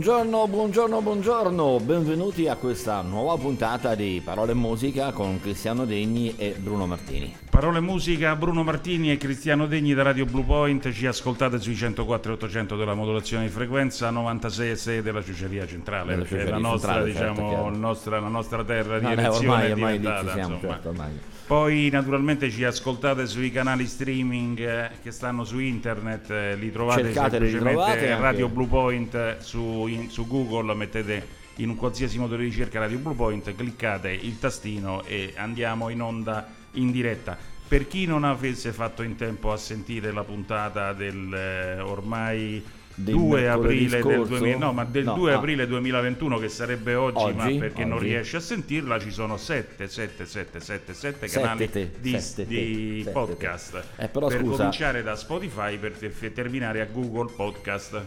Buongiorno, buongiorno, buongiorno, benvenuti a questa nuova puntata di Parole e Musica con Cristiano Degni e Bruno Martini. Parole e musica, Bruno Martini e Cristiano Degni da Radio Blue Point, ci ascoltate sui 104 e 800 della modulazione di frequenza, 96 e 6 della Ciuceria Centrale, Della è la nostra, Centrale, certo, diciamo, il nostra- la nostra terra di No, no, elezione ormai, è ormai lì diventata, siamo, certo, ormai. Poi naturalmente ci ascoltate sui canali streaming eh, che stanno su internet, eh, li trovate Cercateli, li semplicemente anche. Radio Blue Point eh, su, in- su Google, mettete in un qualsiasi motore di ricerca Radio Blue Point, cliccate il tastino e andiamo in onda in diretta. Per chi non avesse fatto in tempo a sentire la puntata del eh, ormai Del 2 mercoledì aprile del, scorso? 2000 no, ma del No, 2 ah. aprile 2021 che sarebbe oggi, ma Oggi? perché non Oggi. riesce a sentirla ci sono 7 7 7 7 7 canali Sette te, di, sette te, di sette podcast te. Eh, per scusa. cominciare da Spotify per te- terminare a Google Podcast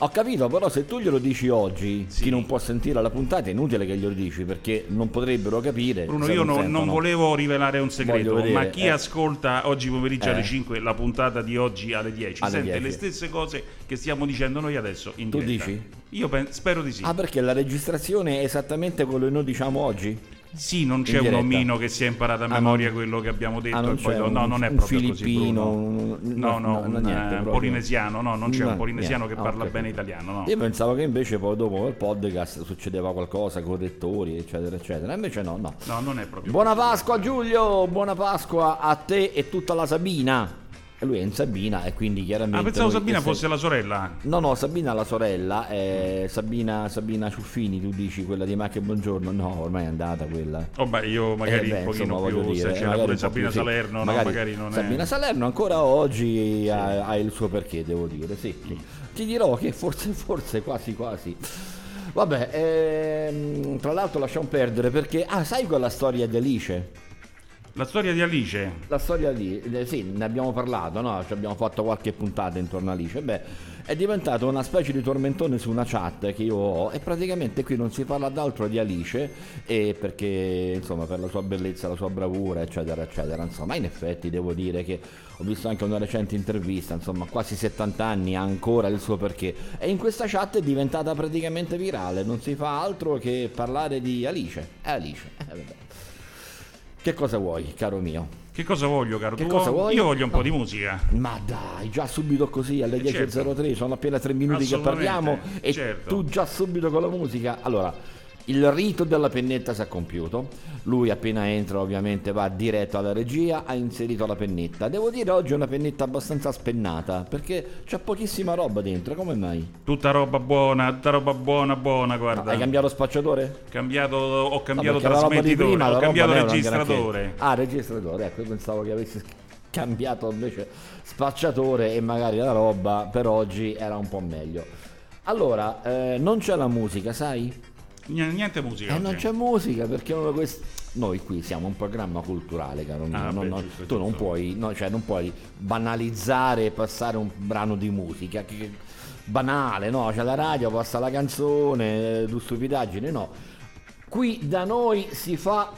Ho capito, però se tu glielo dici oggi, Sì. chi non può sentire la puntata è inutile che glielo dici perché non potrebbero capire. Bruno io non non, volevo rivelare un segreto vedere, ma chi eh. ascolta oggi pomeriggio Eh. alle 5 la puntata di oggi alle 10 Alle sente 10. le stesse cose che stiamo dicendo noi adesso in Tu diretta dici? io pen- spero di sì Ah, perché la registrazione è esattamente quello che noi diciamo oggi? Sì non c'è un omino che si è imparato a Ah, memoria non- quello che abbiamo detto Ah, non e poi no, un, no non è proprio filippino, così un, No, no, un, niente, eh, polinesiano, no, non c'è No, un polinesiano niente. che Ah, parla ho bene italiano, no. Io pensavo che invece poi dopo nel podcast succedeva qualcosa, correttori, eccetera, eccetera. Invece no, no. No, non è proprio Buona così. Pasqua Giulio, buona Pasqua a te e tutta la Sabina. E lui è in Sabina e quindi chiaramente... Ah, pensavo Sabina se- fosse la sorella. No, no, Sabina la sorella, è Sabina, Sabina Ciuffini, tu dici quella di Macche Buongiorno, no, ormai è andata quella. Oh, beh, io magari Eh beh, un pochino insomma, più, voglio dire, se eh, c'era magari pure Sabina più, sì. Salerno, no, magari non Sabina è... Salerno ancora oggi ha, ha il suo perché, devo dire, sì. Ti dirò che forse, forse, quasi, quasi. Vabbè, ehm, tra l'altro lasciamo perdere perché... Ah, sai quella storia di Alice? La storia di Alice. La storia lì, eh, sì, ne abbiamo parlato, no? Ci abbiamo fatto qualche puntata intorno a Alice. Beh, è diventato una specie di tormentone su una chat che io ho e praticamente qui non si parla d'altro di Alice e perché, insomma, per la sua bellezza, la sua bravura, eccetera, eccetera. Insomma, in effetti devo dire che ho visto anche una recente intervista, insomma, quasi 70 anni ha ancora il suo perché. E in questa chat è diventata praticamente virale, non si fa altro che parlare di Alice. È Alice, eh, vabbè. Che cosa vuoi, caro mio? Che cosa voglio, caro Che tuo? cosa vuoi? Io voglio un po' No. di musica. Ma dai, già subito così alle Eh, certo. 10.03, sono appena tre minuti che parliamo e certo. tu già subito con la musica. Allora, il rito della pennetta si è compiuto, lui appena entra ovviamente va diretto alla regia, ha inserito la pennetta. Devo dire oggi è una pennetta abbastanza spennata perché c'è pochissima roba dentro, come mai? Tutta roba buona, tutta roba buona, buona, guarda. Hai cambiato spacciatore? Cambiato- ho No, cambiato di trasmettitore, prima, ho cambiato registratore. Ah, registratore, ecco, io pensavo che avessi cambiato invece spacciatore e magari la roba per oggi era un po' meglio. Allora, eh, non c'è la musica, sai? Niente musica. Eh, non c'è musica perché questi... Noi qui siamo un programma culturale, caro mio. Ah, non- beh, non- giusto, tu non giusto. puoi, no, cioè, non puoi banalizzare e passare un brano di musica. Che, banale, no? C'è la radio, passa la canzone, eh, tu stupidaggini, no. Qui da noi si fa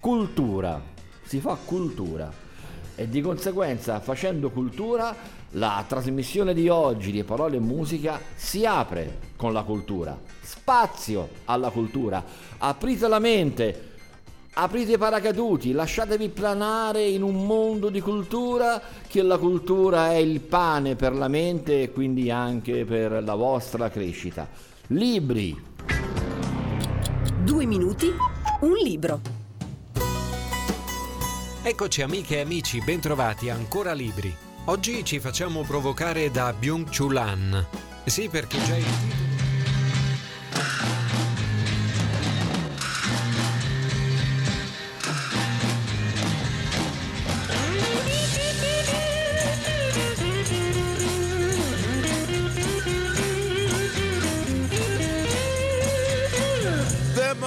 cultura, si fa cultura. E di conseguenza, facendo cultura, la trasmissione di oggi di Parole e Musica si apre con la cultura. Spazio alla cultura. Aprite la mente, aprite i paracaduti, lasciatevi planare in un mondo di cultura, che la cultura è il pane per la mente e quindi anche per la vostra crescita. Libri, Due minuti, un libro. Eccoci amiche e amici, bentrovati ancora libri. Oggi ci facciamo provocare da Byung-Chul Han. Sì, perché già il titolo...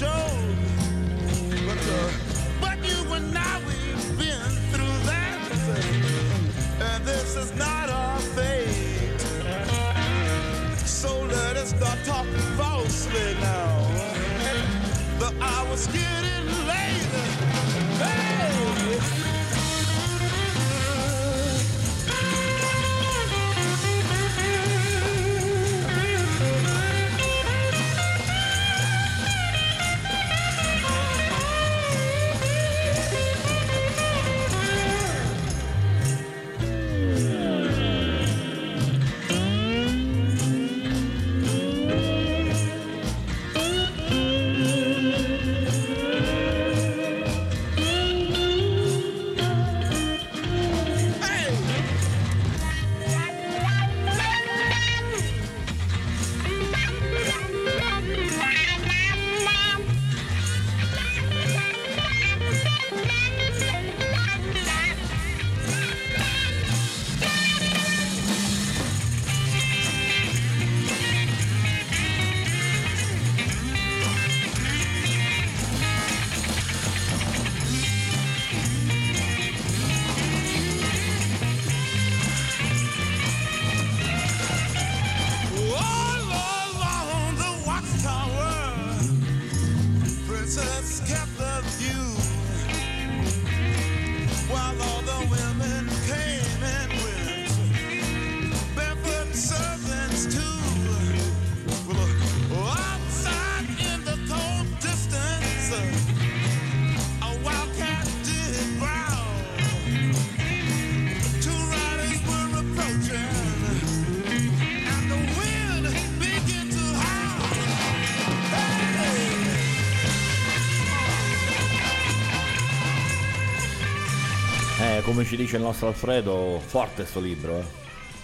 but uh, but you and I, we've been through that. And this is not our fate. So let us start talking falsely now. The hour's getting. Come ci dice il nostro Alfredo, forte sto libro. Eh.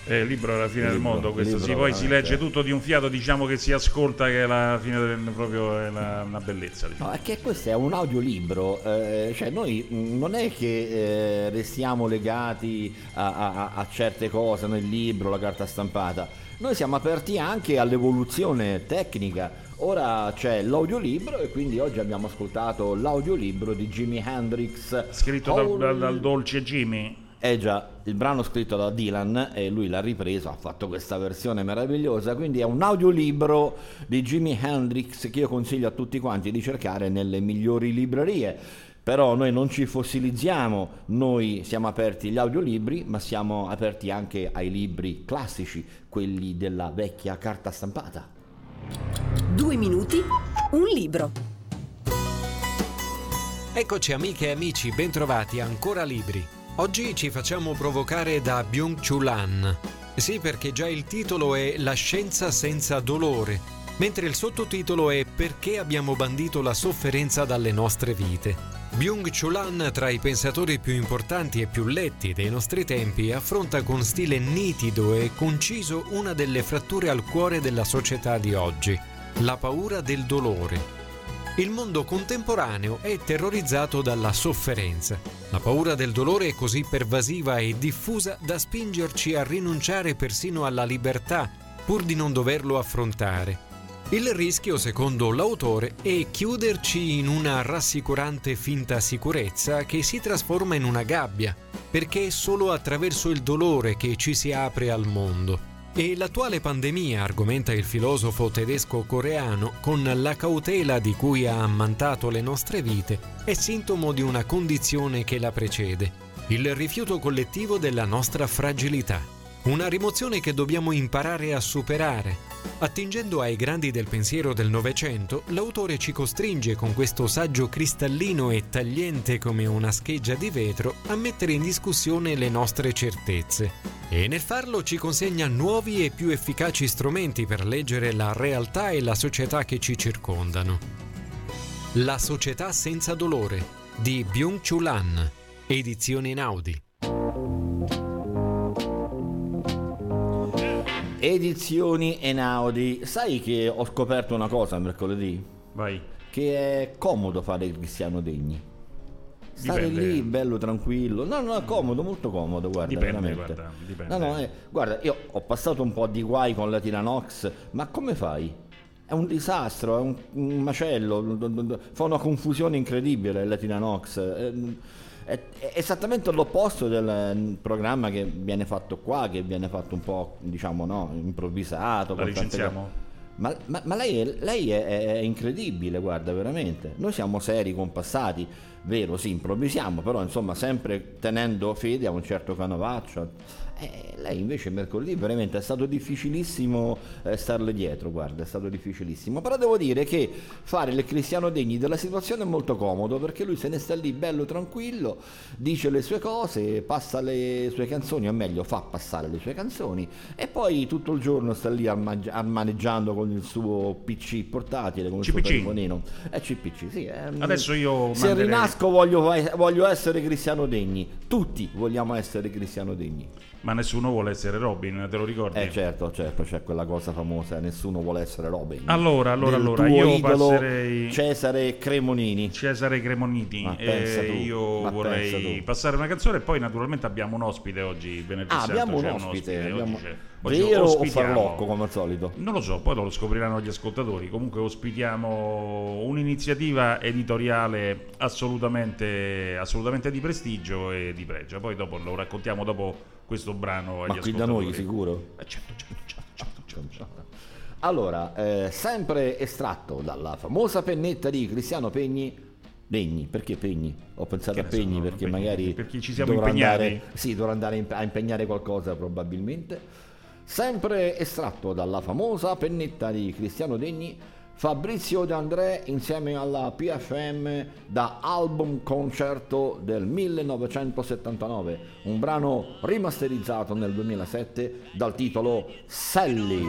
È il libro alla fine del Libro, mondo, questo libro sì, poi si legge tutto di un fiato, diciamo che si ascolta che è la fine del proprio è la- una bellezza. diciamo. No, è che questo è un audiolibro, eh, cioè noi mh, non è che eh, restiamo legati a, a- a certe cose, nel libro, la carta stampata, noi siamo aperti anche all'evoluzione tecnica. Ora c'è l'audiolibro e quindi oggi abbiamo ascoltato l'audiolibro di Jimi Hendrix. Scritto dal, Holy- dal- dal dolce Jimmy. Eh già, il brano scritto da Dylan e lui l'ha ripreso, ha fatto questa versione meravigliosa, quindi è un audiolibro di Jimi Hendrix che io consiglio a tutti quanti di cercare nelle migliori librerie. Però noi non ci fossilizziamo, noi siamo aperti agli audiolibri, ma siamo aperti anche ai libri classici, quelli della vecchia carta stampata. Due minuti, un libro. Eccoci amiche e amici, bentrovati ancora libri. Oggi ci facciamo provocare da Byung-Chul Han. Sì, perché già il titolo è La scienza senza dolore, mentre il sottotitolo è Perché abbiamo bandito la sofferenza dalle nostre vite. Byung-Chul Han, tra i pensatori più importanti e più letti dei nostri tempi, affronta con stile nitido e conciso una delle fratture al cuore della società di oggi, la paura del dolore. Il mondo contemporaneo è terrorizzato dalla sofferenza. La paura del dolore è così pervasiva e diffusa da spingerci a rinunciare persino alla libertà, pur di non doverlo affrontare. Il rischio, secondo l'autore, è chiuderci in una rassicurante finta sicurezza che si trasforma in una gabbia, perché è solo attraverso il dolore che ci si apre al mondo. E l'attuale pandemia, argomenta il filosofo tedesco-coreano, con la cautela di cui ha ammantato le nostre vite, è sintomo di una condizione che la precede, il rifiuto collettivo della nostra fragilità. Una rimozione che dobbiamo imparare a superare. Attingendo ai grandi del pensiero del Novecento, l'autore ci costringe con questo saggio cristallino e tagliente come una scheggia di vetro a mettere in discussione le nostre certezze. E nel farlo ci consegna nuovi e più efficaci strumenti per leggere la realtà e la società che ci circondano. La società senza dolore di Byung-Chul edizione Naudi. Edizioni Enaudi. Sai che ho scoperto una cosa mercoledì? Vai. Che è comodo fare il cristiano degni. Stare Dipende. lì bello tranquillo. No, no, è comodo, molto comodo, guarda, Dipende, veramente. guarda, dipende. No, no, eh, guarda, io ho passato un po' di guai con la Tiranox, ma come fai? È un disastro, è un, un macello, fa una confusione incredibile la Tiranox. È, è- è esattamente l'opposto del mm, programma che viene fatto qua, che viene fatto un po', diciamo, no, improvvisato. La licenziamo? Ma, ma- ma lei, è, lei è- è incredibile, guarda, veramente. Noi siamo seri, compassati, vero, sì, improvvisiamo, però insomma sempre tenendo fede a un certo canovaccio. Eh, lei invece mercoledì veramente è stato difficilissimo eh, starle dietro, guarda, è stato difficilissimo. Però devo dire che fare il cristiano degni della situazione è molto comodo perché lui se ne sta lì bello tranquillo, dice le sue cose, passa le sue canzoni, o meglio fa passare le sue canzoni e poi tutto il giorno sta lì armaggi- armaneggiando con il suo PC portatile, con il suo CPC. telefonino. È CPC, sì. è- Adesso io Se manderei- rinasco voglio, voglio essere cristiano degni. Tutti vogliamo essere cristiano degni. Ma nessuno vuole essere Robin, te lo ricordi? Eh certo, certo, c'è quella cosa famosa, nessuno vuole essere Robin. Allora, allora, Del allora, io passerei- Cesare Cremonini. Cesare Cremoniti, Ma e tu, io ma vorrei passare una canzone e poi naturalmente abbiamo un ospite oggi, venerdì Ah, santo abbiamo un ospite, oggi abbiamo- c'è- oggi vero o farlocco come al solito? Non lo so, poi lo scopriranno gli ascoltatori. Comunque ospitiamo un'iniziativa editoriale assolutamente, assolutamente di prestigio e di pregio. Poi dopo lo raccontiamo dopo questo brano agli Ma qui da noi sicuro? Eh, certo, certo, certo, certo, certo, certo. Allora, eh, sempre estratto dalla famosa pennetta di Cristiano Pegni. Degni, perché Pegni? Ho pensato a Pegni perché Pegni, magari perché ci siamo dovrò impegnati. andare, sì, dovrò andare a impegnare qualcosa probabilmente. Sempre estratto dalla famosa pennetta di Cristiano Degni, Fabrizio De André insieme alla PFM da album concerto del 1979, un brano rimasterizzato nel 2007 dal titolo Sally.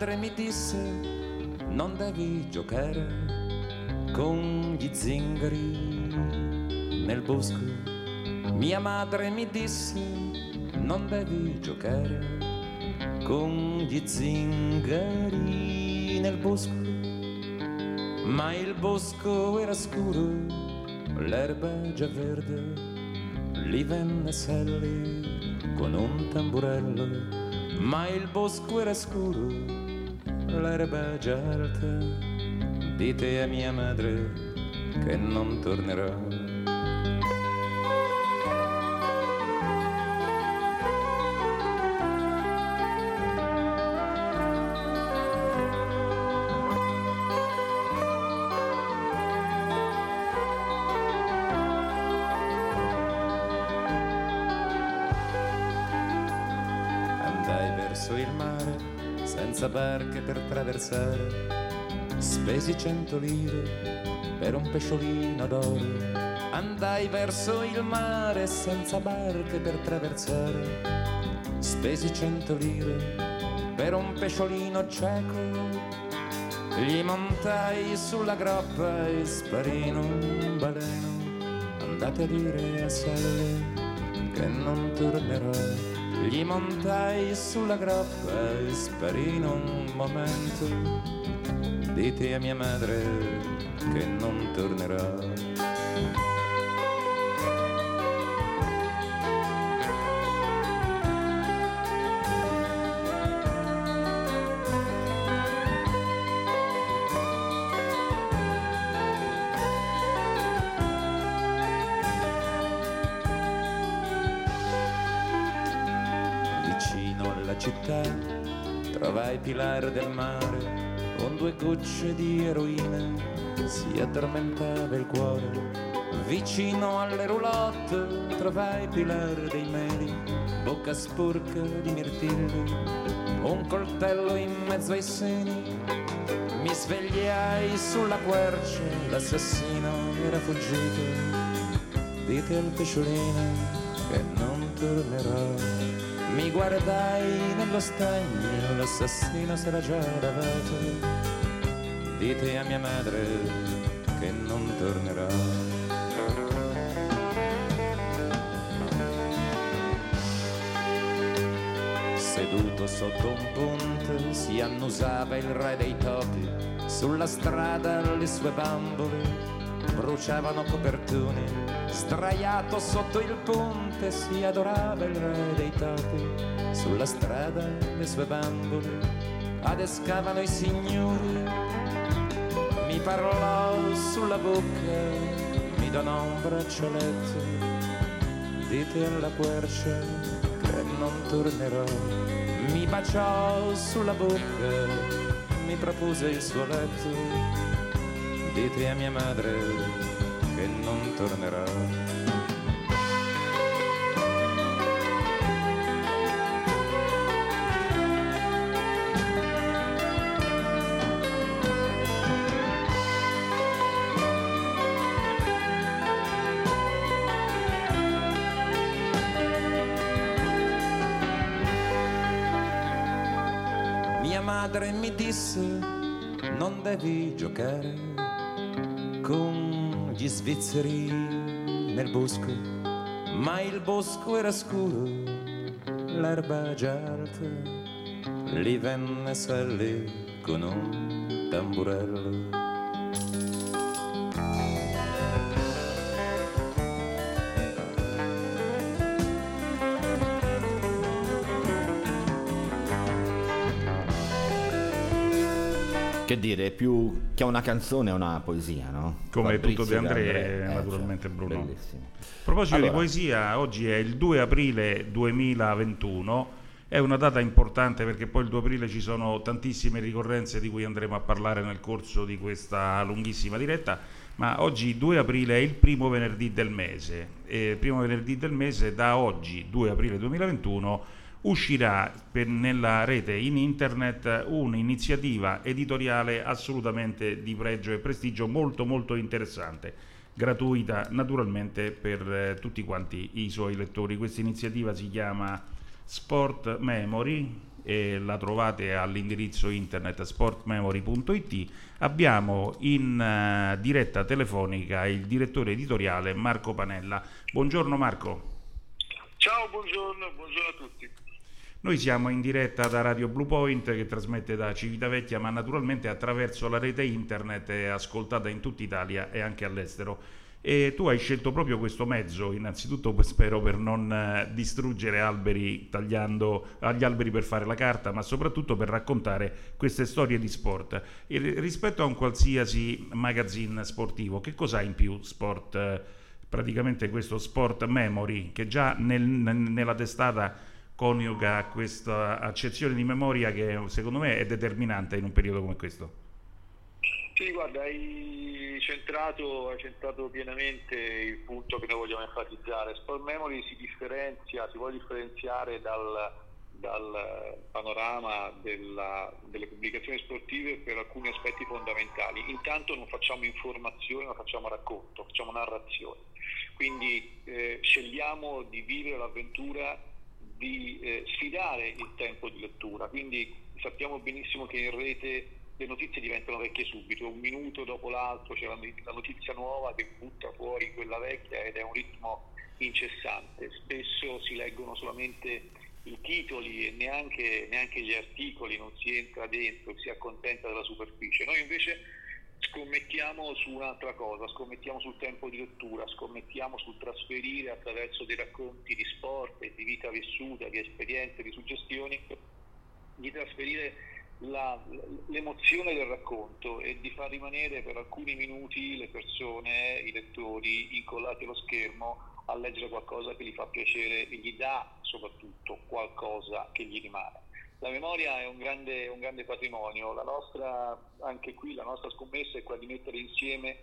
Madre mi disse non devi giocare con gli zingari nel bosco. Mia madre mi disse non devi giocare con gli zingari nel bosco. Ma il bosco era scuro, l'erba già verde, lì venne Sally con un tamburello ma il bosco era scuro, l'erba già alta. Dite a mia madre che non tornerò. Barche per traversare. Spesi cento lire per un pesciolino d'oro. Andai verso il mare senza barche per traversare. Spesi cento lire per un pesciolino cieco. Gli montai sulla groppa e sparì in un baleno. Andate a dire a Sally che non tornerò. Gli montai sulla groppa e sparì in un momento. Dite a mia madre che non tornerò. Pilar del mare con due gocce di eroina si addormentava il cuore. Vicino alle roulotte trovai Pilar dei meli, bocca sporca di mirtilli, un coltello in mezzo ai seni. Mi svegliai sulla quercia, l'assassino era fuggito. Dite al pesciolino che non tornerò. Mi guardai nello stagno, l'assassino s'era già lavato. Dite a mia madre che non tornerò. Seduto sotto un ponte si annusava il re dei topi, sulla strada le sue bambole bruciavano copertoni, sdraiato sotto il ponte si adorava il re dei topi, sulla strada le sue bambole adescavano i signori, mi parlò sulla bocca, mi donò un braccialetto, dite alla quercia che non tornerò, mi baciò sulla bocca, mi propose il suo letto dite a mia madre che non tornerà. Mia madre mi disse non devi giocare svizzeri nel bosco, ma il bosco era scuro, l'erba già alta, lì venne Sally con un tamburello. Che dire, più che una canzone è una poesia, no? Come Fabrizio tutto di André, De André, naturalmente, cioè, Bruno. Bellissimo. A proposito Allora. di poesia, oggi è il 2 aprile 2021, è una data importante perché poi il 2 aprile ci sono tantissime ricorrenze di cui andremo a parlare nel corso di questa lunghissima diretta, ma oggi 2 aprile è il primo venerdì del mese e il primo venerdì del mese da oggi, 2 aprile 2021, uscirà per- nella rete in internet un'iniziativa editoriale assolutamente di pregio e prestigio molto molto interessante gratuita naturalmente per eh, tutti quanti i suoi lettori. Questa iniziativa si chiama Sport Memory e la trovate all'indirizzo internet sportmemory.it. Abbiamo in eh, diretta telefonica il direttore editoriale Marco Panella. Buongiorno Marco. Ciao, buongiorno, buongiorno a tutti. Noi siamo in diretta da Radio Blue Point che trasmette da Civitavecchia, ma naturalmente attraverso la rete internet è ascoltata in tutta Italia e anche all'estero. E tu hai scelto proprio questo mezzo, innanzitutto per- spero per non eh, distruggere alberi tagliando agli alberi per fare la carta, ma soprattutto per raccontare queste storie di sport. E ri- rispetto a un qualsiasi magazine sportivo, che cosa ha in più sport? praticamente questo sport memory che già nel- nella testata coniuga questa accezione di memoria che secondo me è determinante in un periodo come questo. Sì, guarda, hai centrato, hai centrato pienamente il punto che noi vogliamo enfatizzare. Sport Memory si differenzia, si vuole differenziare dal, dal panorama della- delle pubblicazioni sportive per alcuni aspetti fondamentali. Intanto non facciamo informazione, ma facciamo racconto, facciamo narrazione. Quindi eh, scegliamo di vivere l'avventura di eh, sfidare il tempo di lettura, quindi sappiamo benissimo che in rete le notizie diventano vecchie subito, un minuto dopo l'altro c'è la notizia nuova che butta fuori quella vecchia ed è un ritmo incessante, spesso si leggono solamente i titoli e neanche, neanche gli articoli, non si entra dentro, si accontenta della superficie. Noi invece scommettiamo su un'altra cosa, scommettiamo sul tempo di lettura, scommettiamo sul trasferire attraverso dei racconti di sport di vita vissuta, di esperienze, di suggestioni, di trasferire la- l'emozione del racconto e di far rimanere per alcuni minuti le persone, i lettori, incollati allo schermo a leggere qualcosa che gli fa piacere e gli dà soprattutto qualcosa che gli rimane. La memoria è un grande, un grande patrimonio, nostra, anche qui la nostra scommessa è quella di mettere insieme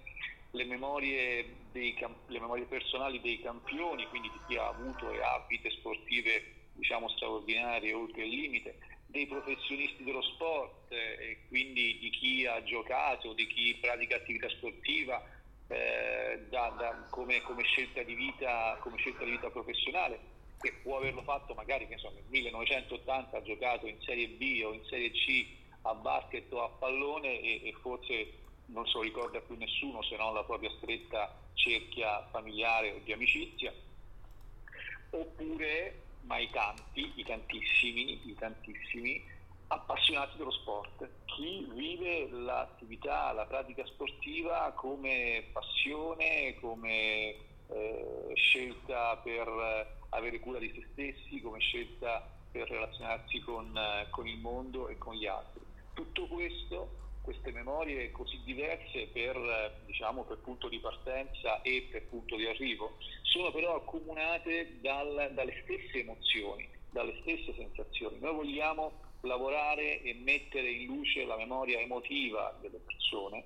le memorie, dei le memorie personali dei campioni, quindi di chi ha avuto e ha vite sportive diciamo straordinarie oltre il limite, dei professionisti dello sport eh, quindi di chi ha giocato, di chi pratica attività sportiva eh, da- da- come, come scelta vita, come scelta di vita professionale che può averlo fatto magari che so, nel 1980 ha giocato in Serie B o in Serie C a basket o a pallone e, e forse non se lo ricorda più nessuno se non la propria stretta cerchia familiare o di amicizia. Oppure ma i tanti, i tantissimi, i tantissimi appassionati dello sport, chi vive l'attività, la pratica sportiva come passione, come eh, scelta per eh, avere cura di se stessi, come scelta per relazionarsi con, eh, con il mondo e con gli altri. Tutto questo queste memorie così diverse per, eh, diciamo, per, punto di partenza e per punto di arrivo, sono però accomunate dal, dalle stesse emozioni, dalle stesse sensazioni. Noi vogliamo lavorare e mettere in luce la memoria emotiva delle persone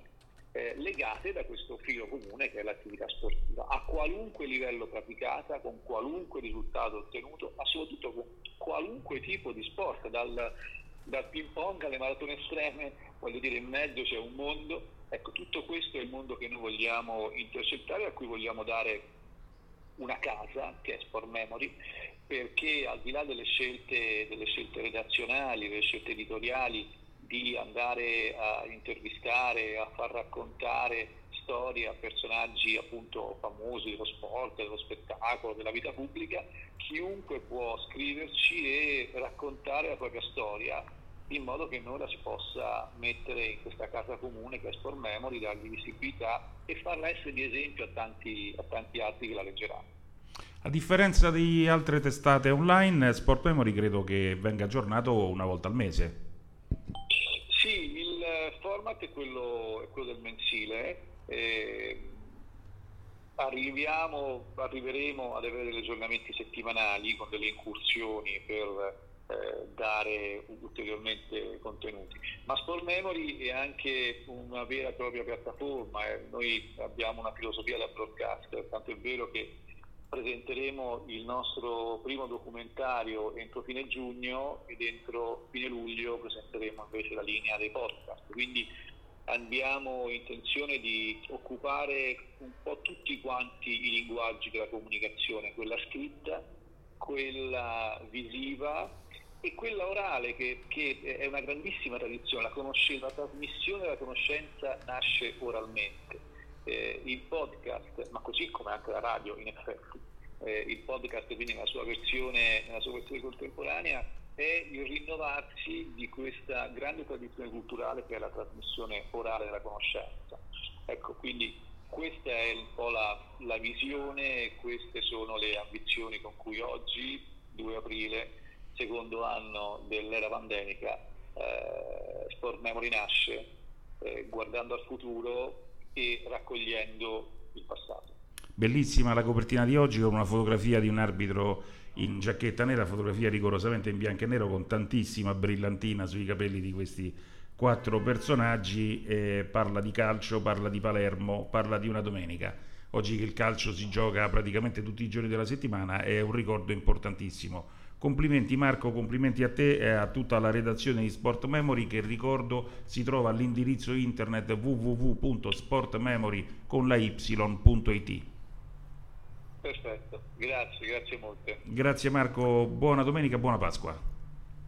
eh, legate da questo filo comune che è l'attività sportiva, a qualunque livello praticata, con qualunque risultato ottenuto, ma soprattutto con qualunque tipo di sport, dal, dal ping pong alle maratone estreme, voglio dire in mezzo c'è un mondo, ecco tutto questo è il mondo che noi vogliamo intercettare, a cui vogliamo dare una casa che è Sport Memory, perché al di là delle scelte, delle scelte redazionali, delle scelte editoriali, di andare a intervistare, a far raccontare storie a personaggi appunto famosi dello sport, dello spettacolo, della vita pubblica, chiunque può scriverci e raccontare la propria storia in modo che noi la si possa mettere in questa casa comune che è Sport Memory, dargli visibilità e farla essere di esempio a tanti, a tanti altri che la leggeranno. A differenza di altre testate online, Sport Memory credo che venga aggiornato una volta al mese. Sì, il format è quello, è quello del mensile. Eh, arriviamo, arriveremo ad avere degli aggiornamenti settimanali con delle incursioni per eh, dare ulteriormente contenuti. Ma Sport Memory è anche una vera e propria piattaforma, eh. noi abbiamo una filosofia da broadcast, tanto è vero che presenteremo il nostro primo documentario entro fine giugno e entro fine luglio presenteremo invece la linea dei podcast. Quindi abbiamo intenzione di occupare un po' tutti quanti i linguaggi della comunicazione, quella scritta, quella visiva e quella orale che, che è una grandissima tradizione, la, la trasmissione della conoscenza nasce oralmente. Eh, il podcast, ma così come anche la radio in effetti, eh, il podcast quindi nella sua, versione, nella sua versione contemporanea è il rinnovarsi di questa grande tradizione culturale che è la trasmissione orale della conoscenza. Ecco, quindi questa è un po' la, la visione, queste sono le ambizioni con cui oggi, 2 aprile, secondo anno dell'era pandemica, eh, Sport Memory nasce eh, guardando al futuro e raccogliendo il passato. Bellissima la copertina di oggi con una fotografia di un arbitro in giacchetta nera, fotografia rigorosamente in bianco e nero con tantissima brillantina sui capelli di questi quattro personaggi, eh, parla di calcio, parla di Palermo, parla di una domenica. Oggi che il calcio si gioca praticamente tutti i giorni della settimana è un ricordo importantissimo. Complimenti Marco, complimenti a te e a tutta la redazione di Sport Memory che ricordo si trova all'indirizzo internet www.sportmemory.it. Perfetto, grazie, grazie molte. Grazie Marco, buona domenica, buona Pasqua.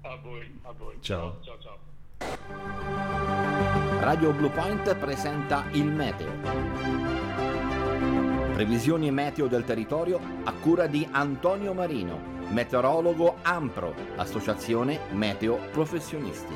A voi, a voi. Ciao. Ciao, ciao. Radio Blue Point presenta il meteo. Previsioni meteo del territorio a cura di Antonio Marino, meteorologo Ampro, Associazione Meteo Professionisti.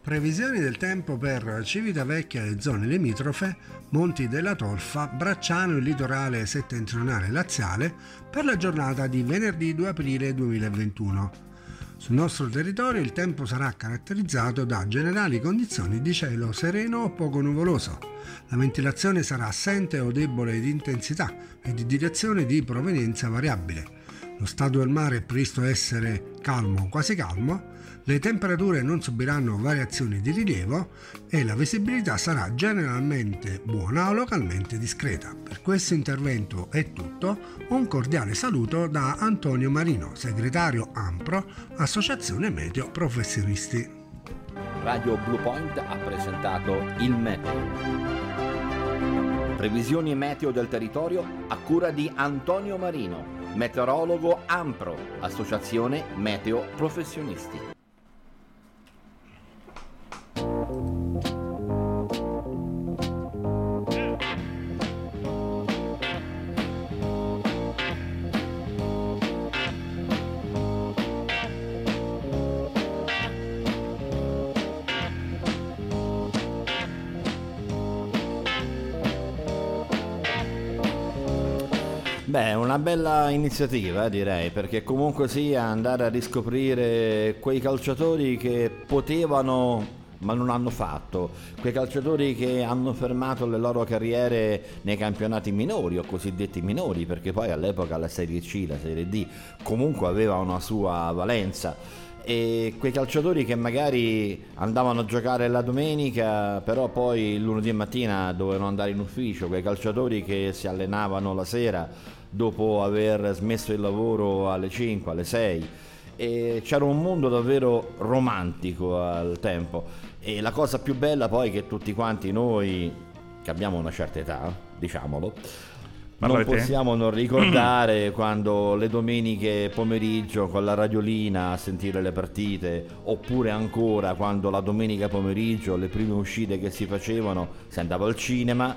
Previsioni del tempo per Civitavecchia e zone limitrofe, Monti della Tolfa, Bracciano e litorale settentrionale laziale per la giornata di venerdì 2 aprile 2021. Sul nostro territorio il tempo sarà caratterizzato da generali condizioni di cielo sereno o poco nuvoloso. La ventilazione sarà assente o debole di intensità e di direzione di provenienza variabile. Lo stato del mare è previsto essere calmo o quasi calmo, le temperature non subiranno variazioni di rilievo e la visibilità sarà generalmente buona o localmente discreta. Per questo intervento è tutto, un cordiale saluto da Antonio Marino, segretario AMPRO, Associazione Meteo Professionisti. Radio Blue Point ha presentato il meteo. Previsioni meteo del territorio a cura di Antonio Marino, meteorologo AMPRO, Associazione Meteo Professionisti. Bella iniziativa eh, direi, perché comunque sia andare a riscoprire quei calciatori che potevano ma non hanno fatto, quei calciatori che hanno fermato le loro carriere nei campionati minori o cosiddetti minori, perché poi all'epoca la Serie C, la Serie D comunque aveva una sua valenza. E quei calciatori che magari andavano a giocare la domenica, però poi lunedì mattina dovevano andare in ufficio, quei calciatori che si allenavano la sera dopo aver smesso il lavoro alle 5, alle 6 e c'era un mondo davvero romantico al tempo. E la cosa più bella poi è che tutti quanti noi che abbiamo una certa età, diciamolo, non possiamo non ricordare quando le domeniche pomeriggio con la radiolina a sentire le partite, oppure ancora quando la domenica pomeriggio le prime uscite che si facevano, si andava al cinema,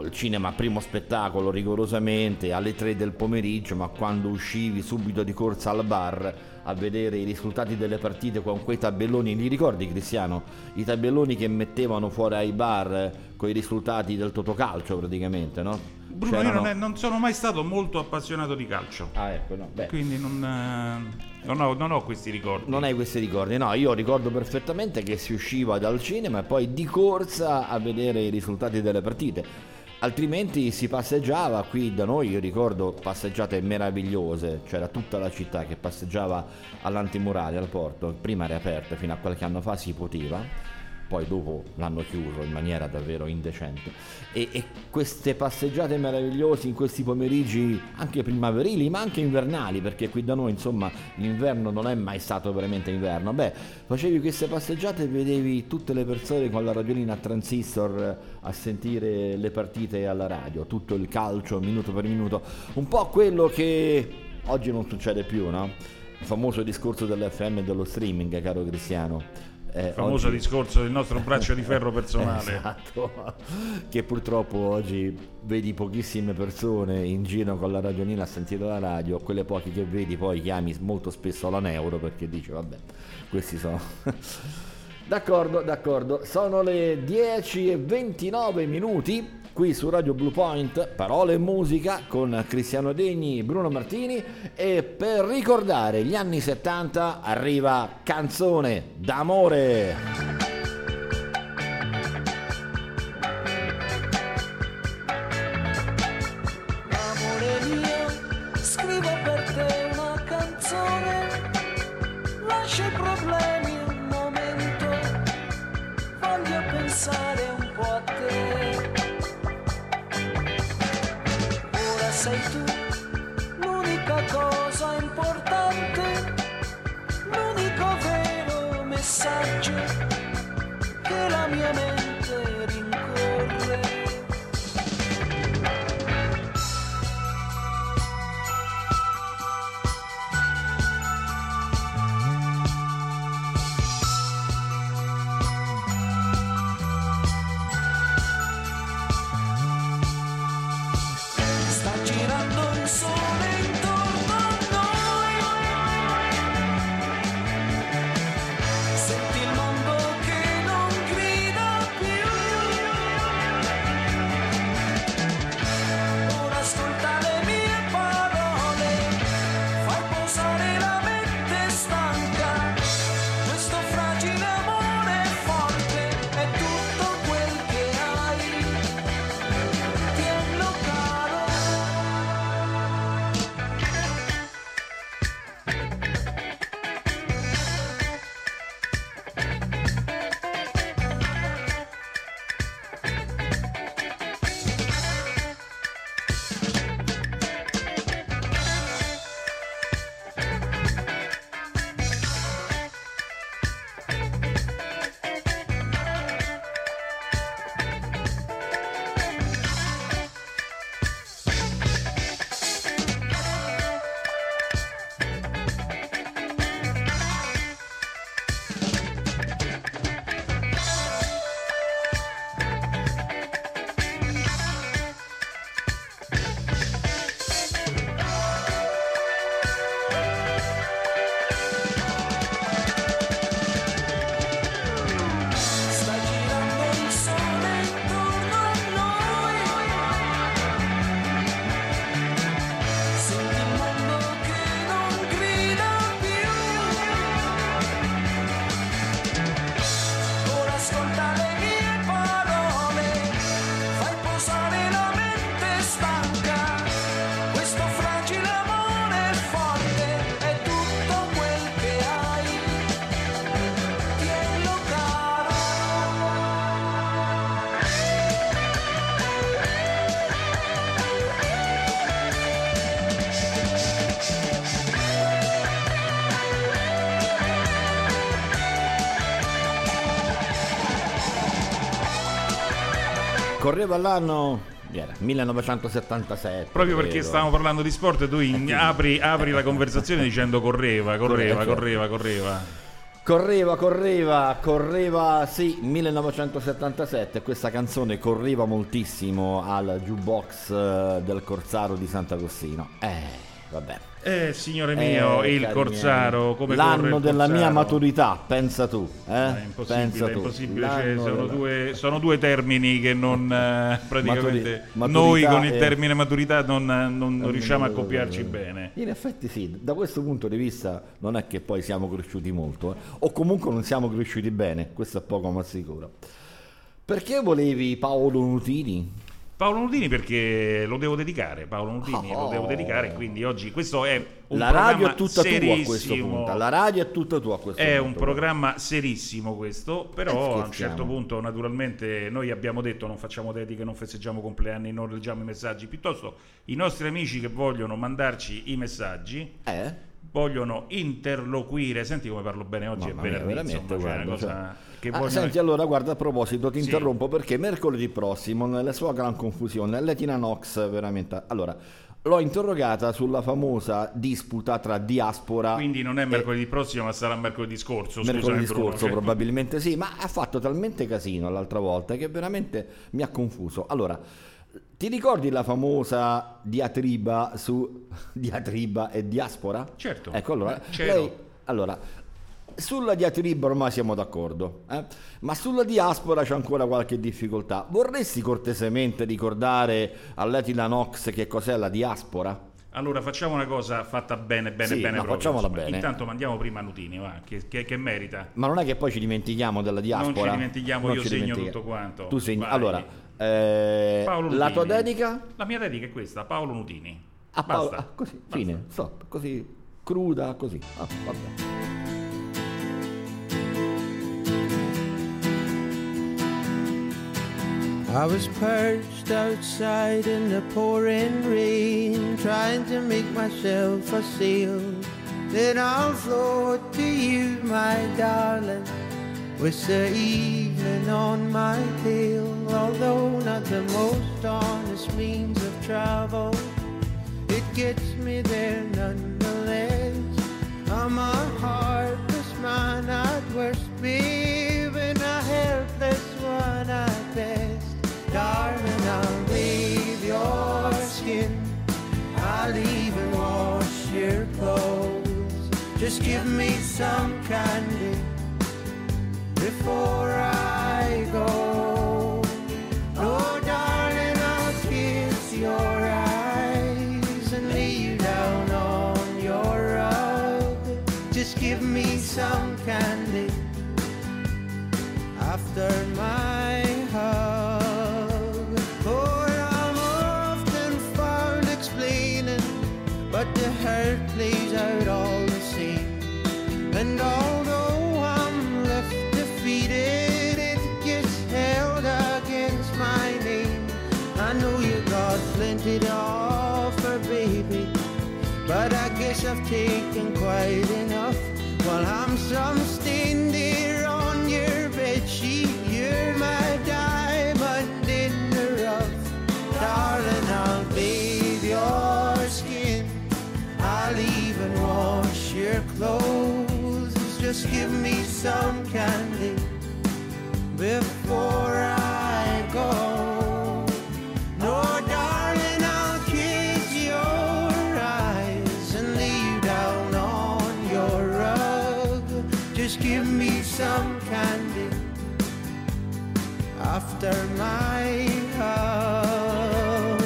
il cinema primo spettacolo rigorosamente alle 3 del pomeriggio, ma quando uscivi subito di corsa al bar a vedere i risultati delle partite con quei tabelloni, li ricordi Cristiano? I tabelloni che mettevano fuori ai bar con i risultati del totocalcio praticamente, no? Bruno, io C'erano- non, è- non sono mai stato molto appassionato di calcio, Ah, ecco, no. Beh, quindi non, eh, non ho, non ho questi ricordi. non hai questi ricordi, no? Io ricordo perfettamente che si usciva dal cinema e poi di corsa a vedere i risultati delle partite. Altrimenti si passeggiava qui da noi, io ricordo passeggiate meravigliose, c'era tutta la città che passeggiava all'antimurale, al porto, prima era aperta, fino a qualche anno fa si poteva, poi dopo l'hanno chiuso in maniera davvero indecente. E, e queste passeggiate meravigliose in questi pomeriggi anche primaverili, ma anche invernali, perché qui da noi insomma l'inverno non è mai stato veramente inverno. Beh, facevi queste passeggiate e vedevi tutte le persone con la radiolina a transistor eh, a sentire le partite alla radio, tutto il calcio minuto per minuto, un po' quello che oggi non succede più, no? Il famoso discorso dell'FM e dello streaming, caro Cristiano. Eh, Il famoso oggi- discorso del nostro braccio di ferro personale. Esatto, che purtroppo oggi vedi pochissime persone in giro con la radiolina a sentire la radio, quelle poche che vedi poi chiami molto spesso la neuro perché dici vabbè, questi sono... d'accordo, d'accordo, sono le 10 e 29 minuti qui su Radio Blue Point, parole e musica con Cristiano Degni, Bruno Martini e per ricordare gli anni 70 arriva Canzone d'amore. Un momento, voglio pensare un po' a te. Sei tu. L'unica cosa importante, l'unico vero messaggio che la mia mente correva l'anno era 1977. Proprio perché credo. stavamo parlando di sport, tu in- apri, apri la conversazione dicendo correva, correva, correva, correva. Correva, correva, correva, sì, 1977, questa canzone correva moltissimo al jukebox eh, del Corsaro di Sant'Agostino. Eh. Eh, signore mio, Eh, il Corsaro, miei. come L'anno della mia maturità, pensa tu. Eh? È impossibile, pensa è impossibile, cioè, sono, della- due, sono due termini che non eh, praticamente Maturi- noi con il termine maturità non, non- non Eh, riusciamo a eh, accoppiarci eh, bene. In effetti sì, da questo punto di vista non è che poi siamo cresciuti molto, eh. o comunque non siamo cresciuti bene, questo è poco ma sicuro. Perché volevi Paolo Nutini? Paolo Nudini perché lo devo dedicare, Paolo Nudini lo devo dedicare, quindi oggi questo è un la radio programma è tutta tua a questo serissimo. punto. La radio è tutta tua a questo È punto. un programma serissimo questo, però a un certo punto naturalmente noi abbiamo detto non facciamo dediche, non festeggiamo compleanni, non leggiamo i messaggi, piuttosto i nostri amici che vogliono mandarci i messaggi Eh? Vogliono interloquire, senti come parlo bene oggi, Mamma è mia, veramente, insomma, guarda, cosa cioè. che Ah, vogliono... senti, allora guarda, a proposito, ti Sì. interrompo perché mercoledì prossimo, nella sua gran confusione, Letina Nox, veramente. Allora, l'ho interrogata sulla famosa disputa tra diaspora Quindi non è e- mercoledì prossimo, ma sarà mercoledì scorso. mercoledì Bruno, scorso cioè- probabilmente sì, ma ha fatto talmente casino l'altra volta che veramente mi ha confuso. Allora, ti ricordi la famosa diatriba su diatriba e diaspora? Certo. Ecco, allora, Eh, lei, allora sulla diatriba ormai siamo d'accordo, eh? ma sulla diaspora c'è ancora qualche difficoltà. Vorresti cortesemente ricordare all'Etila Nox che cos'è la diaspora? Allora facciamo una cosa fatta bene, bene, Sì, bene. no, facciamola bene. Intanto mandiamo prima Nutini, va, che, che- che merita. Ma non è che poi ci dimentichiamo della diaspora? Non ci dimentichiamo, Non io ci segno dimentichiamo. tutto quanto. Tu segni. Vai. Allora, eh, Paolo la tua dedica? La mia dedica è questa, Paolo Nutini. A Paolo- Basta. ah, così, Basta. fine, stop, così cruda, così. Ah, vabbè. I was perched outside in the pouring rain, trying to make myself a sail. Then I'll float to you, my darling, with the evening on my tail. Although not the most honest means of travel, it gets me there nonetheless. I'm a heartless man at worst, and a helpless one at best. Darling, I'll bathe your skin. I'll even wash your clothes. Just give me some candy some candy. After my I've taken quite enough. While I'm some there on your bed sheet, you're my diamond in the rough. Darling, I'll bathe your skin. I'll even wash your clothes. Just give me some candy before I after my hug.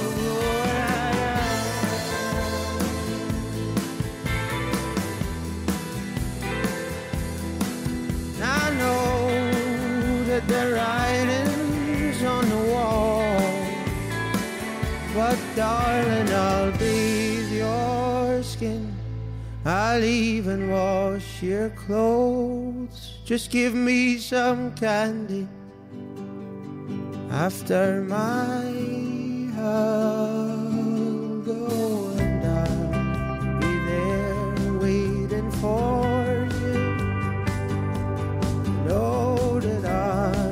I know that the writing's on the wall, but darling, I'll bathe your skin. I'll even wash your clothes. Just give me some candy after my hug. Oh, I'll be there waiting for you. Know that I'll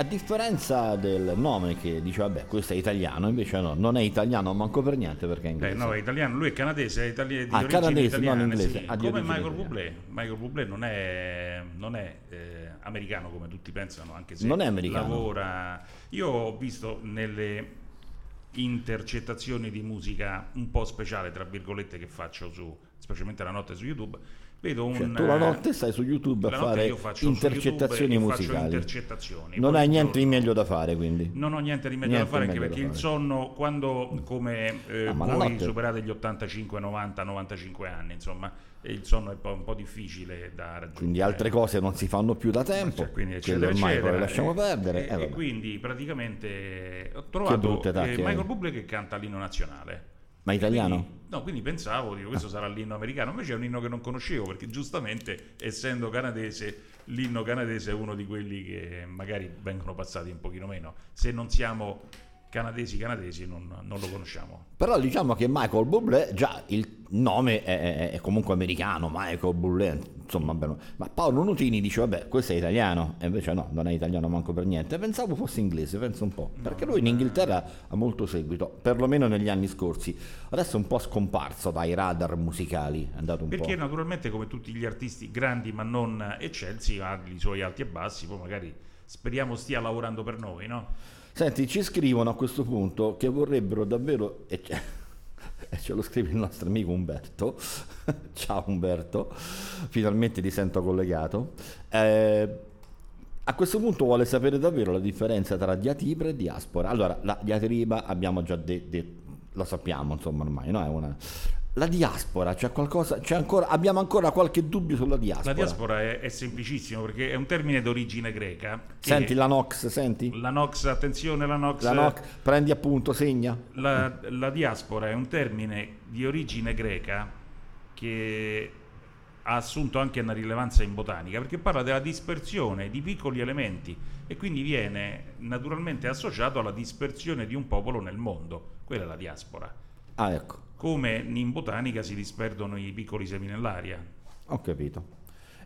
a differenza del nome che dice vabbè questo è italiano invece no non è italiano manco per niente perché è Beh, inglese no, è italiano, lui è canadese, è itali- di Ah, canadese, non italiane, inglese, sì. come Michael. Bublé. Michael Bublé non è, non è, eh, americano come tutti pensano, anche se Non è americano. lavora. Io ho visto nelle intercettazioni di musica un po' speciale, tra virgolette, che faccio su, specialmente la notte su YouTube, vedo Cioè, un... tu la eh, notte stai su YouTube a fare intercettazioni YouTube musicali. intercettazioni. non Poi hai niente di meglio da fare quindi non ho niente di meglio Niente da fare anche perché il fare. sonno quando come eh, Ah, voi notte- superate gli 85, 90, 95 anni, insomma, e il sonno è un po', un po' difficile da raggiungere. quindi altre cose non si fanno più da tempo Cioè, quindi eccetera, ormai eccetera. le lasciamo E- perdere E, eh, e quindi praticamente ho trovato brutte eh. Michael Bublé che canta l'inno nazionale. ma italiano? Quindi, no, quindi pensavo, dico, questo sarà l'inno americano, invece è un inno che non conoscevo, perché giustamente, essendo canadese, l'inno canadese è uno di quelli che magari vengono passati un pochino meno. Se non siamo canadesi canadesi non, non lo conosciamo. Però diciamo che Michael Bublé, già il nome è, è- comunque americano, Michael Bublé, insomma, bene. ma Paolo Nutini dice vabbè questo è italiano, e invece no, non è italiano manco per niente, pensavo fosse inglese, penso un po', perché lui in Inghilterra ha molto seguito, perlomeno negli anni scorsi, adesso è un po' scomparso dai radar musicali, è andato un Perché po'... naturalmente come tutti gli artisti grandi ma non eccelsi ha i suoi alti e bassi, poi magari speriamo stia lavorando per noi, no? Senti, ci scrivono a questo punto che vorrebbero davvero... E ce, lo scrive il nostro amico Umberto. Ciao Umberto, finalmente ti sento collegato. Eh, a questo punto vuole sapere davvero la differenza tra diatriba e diaspora. Allora, la diatriba abbiamo già detto, lo sappiamo, insomma, ormai, no? È una... La diaspora, c'è qualcosa, c'è ancora, abbiamo ancora qualche dubbio sulla diaspora. La diaspora è, è semplicissimo perché è un termine d'origine greca. Senti la Nox, senti? La Nox, attenzione, la Nox. La Nox, prendi appunto, segna. La, la diaspora è un termine di origine greca che ha assunto anche una rilevanza in botanica perché parla della dispersione di piccoli elementi e quindi viene naturalmente associato alla dispersione di un popolo nel mondo. Quella è la diaspora. Ah, ecco, Come in botanica si disperdono i piccoli semi nell'aria. ho capito.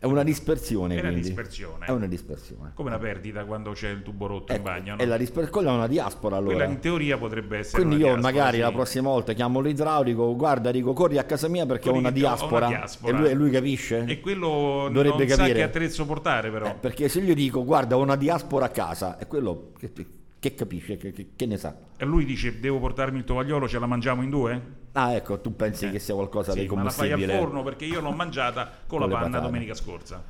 È una dispersione, È una dispersione. È una dispersione. Come una perdita quando c'è il tubo rotto in Ecco, bagno. no? E la disper- quella è una diaspora allora. Quella in teoria potrebbe essere Quindi io diaspora, magari sì. la prossima volta chiamo l'idraulico, guarda Rico, corri a casa mia perché ho una che ho- una diaspora. diaspora. E lui, e lui capisce? E quello Dovrebbe non sa capire. che attrezzo portare però. Eh, perché se gli dico guarda ho una diaspora a casa, è quello che, che capisce, che, che- che ne sa. E lui dice devo portarmi il tovagliolo, ce la mangiamo in due? Ah ecco, tu pensi che sia qualcosa Sì, di ma la fai al forno perché io l'ho mangiata con, Con la panna patate. domenica scorsa.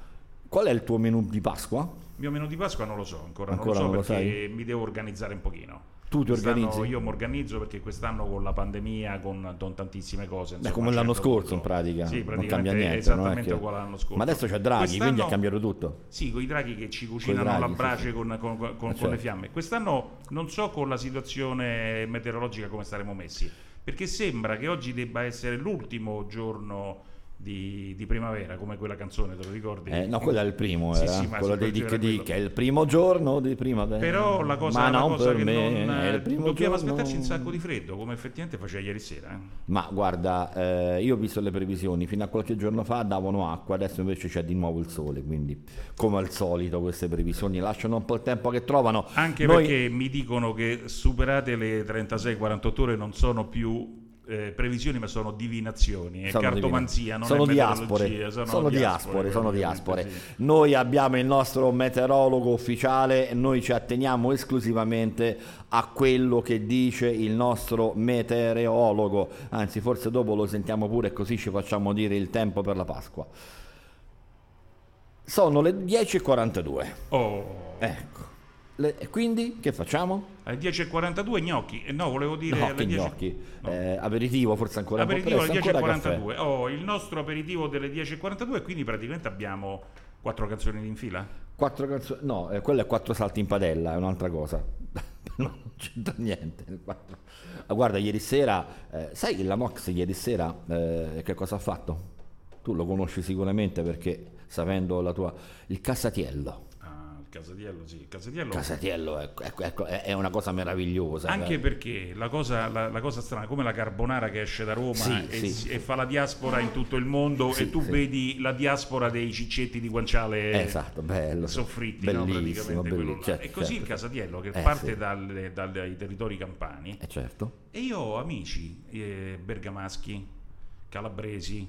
Qual è il tuo menù di Pasqua? Il mio menù di Pasqua non lo so, ancora, Ancora non non lo lo so perché sai? mi devo organizzare un pochino. Tu ti organizzi? Io mi organizzo perché quest'anno con la pandemia, con, con tantissime cose. Beh, insomma, come l'anno c'è scorso dovuto- in pratica, Sì, non cambia niente. esattamente che- uguale all'anno scorso. Ma adesso c'è Draghi, quindi Quest'anno- ha cambiato tutto. Sì, con i draghi che ci cucinano draghi, la sì, brace sì. con, con- con- con certo. le fiamme. Quest'anno non so con la situazione meteorologica come staremo messi, perché sembra che oggi debba essere l'ultimo giorno di, di primavera, come quella canzone, te lo ricordi? Eh, no, quello è il primo, Sì, era sì, quello dei Dick Dick, è il primo giorno di primavera. Però la cosa, Ma la non cosa che me, non, è dobbiamo giorno. aspettarci un sacco di freddo, come effettivamente faceva ieri sera. eh. Ma guarda, eh, io ho visto le previsioni, fino a qualche giorno fa davano acqua, adesso invece c'è di nuovo il sole, quindi come al solito queste previsioni lasciano un po' il tempo che trovano. Anche Noi- perché mi dicono che superate le 36-48 ore non sono più eh, previsioni ma sono divinazioni, è Sono cartomanzia, non sono è diaspore, meteorologia, sono, diaspore, sono diaspore. sì. Noi abbiamo il nostro meteorologo ufficiale e noi ci atteniamo esclusivamente a quello che dice il nostro meteorologo. Anzi, forse dopo lo sentiamo pure così ci facciamo dire il tempo per la Pasqua. Sono le 10.42. Oh, Ecco. Le- e quindi che facciamo? alle 10.42 gnocchi, eh, no volevo dire No, alle che 10 gnocchi. no. Eh, aperitivo, forse ancora aperitivo un po' alle presto, caffè. 10.42, oh, il nostro aperitivo delle 10.42 e quindi praticamente abbiamo quattro canzoni in fila. Quattro canzoni, no, eh, quello è quattro salti in padella, è un'altra cosa. non c'entra niente. Ah, guarda, ieri sera, eh, sai la Nox ieri sera eh, che cosa ha fatto? Tu lo conosci sicuramente perché sapendo la tua... il Cassatiello. Casatiello, sì. Casatiello. Casatiello è, è- è- è una cosa meravigliosa. Anche perché la cosa, la, la cosa strana, come la carbonara che esce da Roma Sì, e, sì. e fa la diaspora in tutto il mondo Sì, e tu vedi la diaspora dei ciccetti di guanciale Esatto, bello. soffritti, no, Bellissimo, quello bellissimo, certo, E così certo. il Casatiello che Eh, parte dalle- dal- dai territori campani Eh, certo. e io ho amici eh, bergamaschi, calabresi,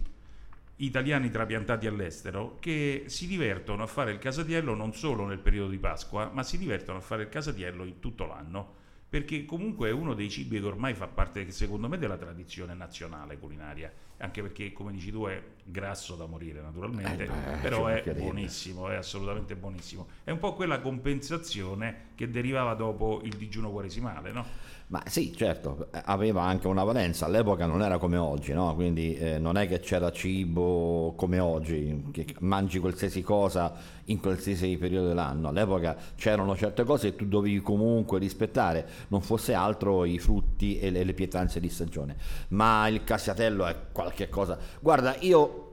italiani trapiantati all'estero che si divertono a fare il casatiello non solo nel periodo di Pasqua, ma si divertono a fare il casatiello in tutto l'anno. Perché comunque è uno dei cibi che ormai fa parte, secondo me, della tradizione nazionale culinaria. Anche perché, come dici tu, è grasso da morire, naturalmente, Eh, beh, però ci è buonissimo, è assolutamente buonissimo. È un po' quella compensazione che derivava dopo il digiuno quaresimale, no? Ma sì, certo, aveva anche una valenza, all'epoca non era come oggi, no? quindi eh, non è che c'era cibo come oggi, che mangi qualsiasi cosa in qualsiasi periodo dell'anno, all'epoca c'erano certe cose che tu dovevi comunque rispettare, non fosse altro i frutti e le, le pietanze di stagione, ma il cassiatello è qualche cosa, guarda io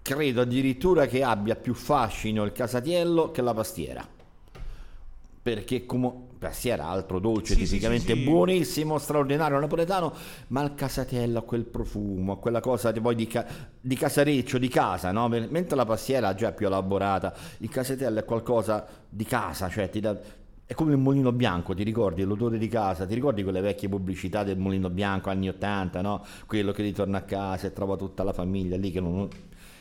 credo addirittura che abbia più fascino il casatiello che la pastiera. Perché come pastiera altro dolce Sì, tipicamente sì, sì. buonissimo straordinario napoletano ma il casatiello ha quel profumo quella cosa di, poi di, ca- di casareccio di casa no? Men- mentre la pastiera è già più elaborata il casatiello è qualcosa di casa cioè ti dà è come il mulino bianco, ti ricordi l'odore di casa? Ti ricordi quelle vecchie pubblicità del mulino bianco anni 80, no? Quello che ritorna a casa e trova tutta la famiglia lì che non,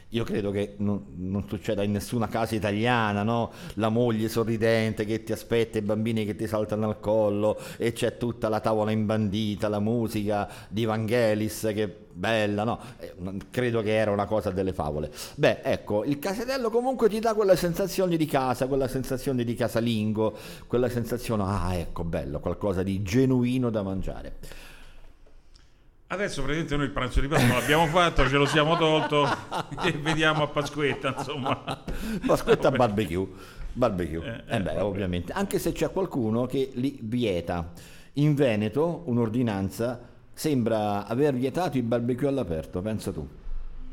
io credo che non, non succeda in nessuna casa italiana, no? La moglie sorridente che ti aspetta, i bambini che ti saltano al collo e c'è tutta la tavola imbandita, la musica di Vangelis che bella, no? Eh, Credo che era una cosa delle favole. Beh, ecco, il casatello comunque ti dà quella sensazione di casa, quella sensazione di casalingo, quella sensazione, ah, ecco, bello, qualcosa di genuino da mangiare. Adesso praticamente noi il pranzo di Pasqua l'abbiamo fatto, ce lo siamo tolto e vediamo a Pasquetta, insomma. Pasquetta barbecue. Barbecue. Eh, Eh, beh, ovviamente. Anche se c'è qualcuno che li vieta. In Veneto un'ordinanza sembra aver vietato il barbecue all'aperto, pensa tu.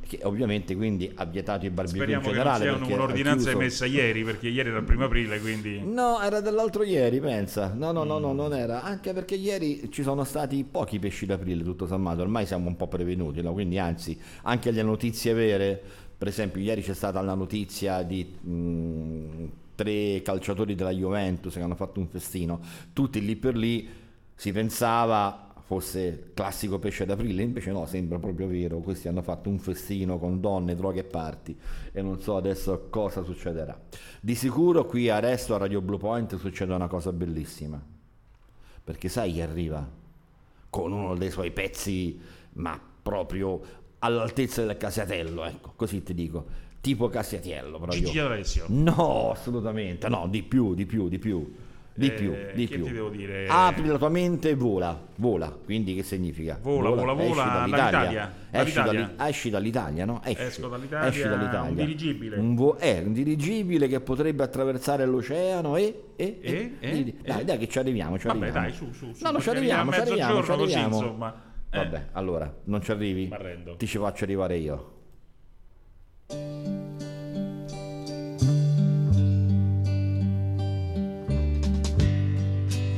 Che ovviamente quindi ha vietato il barbecue Speriamo in che non generale. sia perché è un'ordinanza emessa ieri, perché ieri era il primo aprile, quindi... No, era dell'altro ieri, pensa. No, no, no, no, Mm. non era. Anche perché ieri ci sono stati pochi pesci d'aprile, tutto sommato. Ormai siamo un po' prevenuti, no? Quindi anzi, anche le notizie vere, per esempio, ieri c'è stata la notizia di mh, tre calciatori della Juventus che hanno fatto un festino. Tutti lì per lì si pensava fosse classico pesce d'aprile, invece no, sembra proprio vero. Questi hanno fatto un festino con donne, droghe e party e non so adesso cosa succederà. Di sicuro qui a Resto a Radio Blue Point succede una cosa bellissima. Perché sai chi arriva con uno dei suoi pezzi, ma proprio all'altezza del Casiatello, ecco, così ti dico, tipo Casiatello proprio. Gigi. No, assolutamente, no, di più, di più, di più. Di Eh, più, di più. dire? Apri la tua mente e vola, vola. Quindi che significa? Vola, vola, esci vola dall'Italia. dall'Italia, Esci, dall'Italia. dalli- esci dall'Italia, no? Esci. Esco dall'Italia, Esci dall'Italia. un dirigibile. Un vo- eh, un dirigibile che potrebbe attraversare l'oceano e... e, E? E? e- dai, dai che ci arriviamo, ci Vabbè, arriviamo. dai, su, su, su, No, no, ci arriviamo, ci arriviamo, ci così, arriviamo. insomma. Eh. Vabbè, allora, non ci arrivi? Ti ci faccio arrivare io.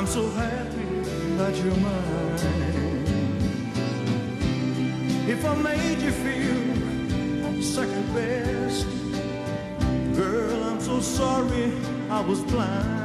I'm so happy that you're mine. If I made you feel second best, girl, I'm so sorry I was blind.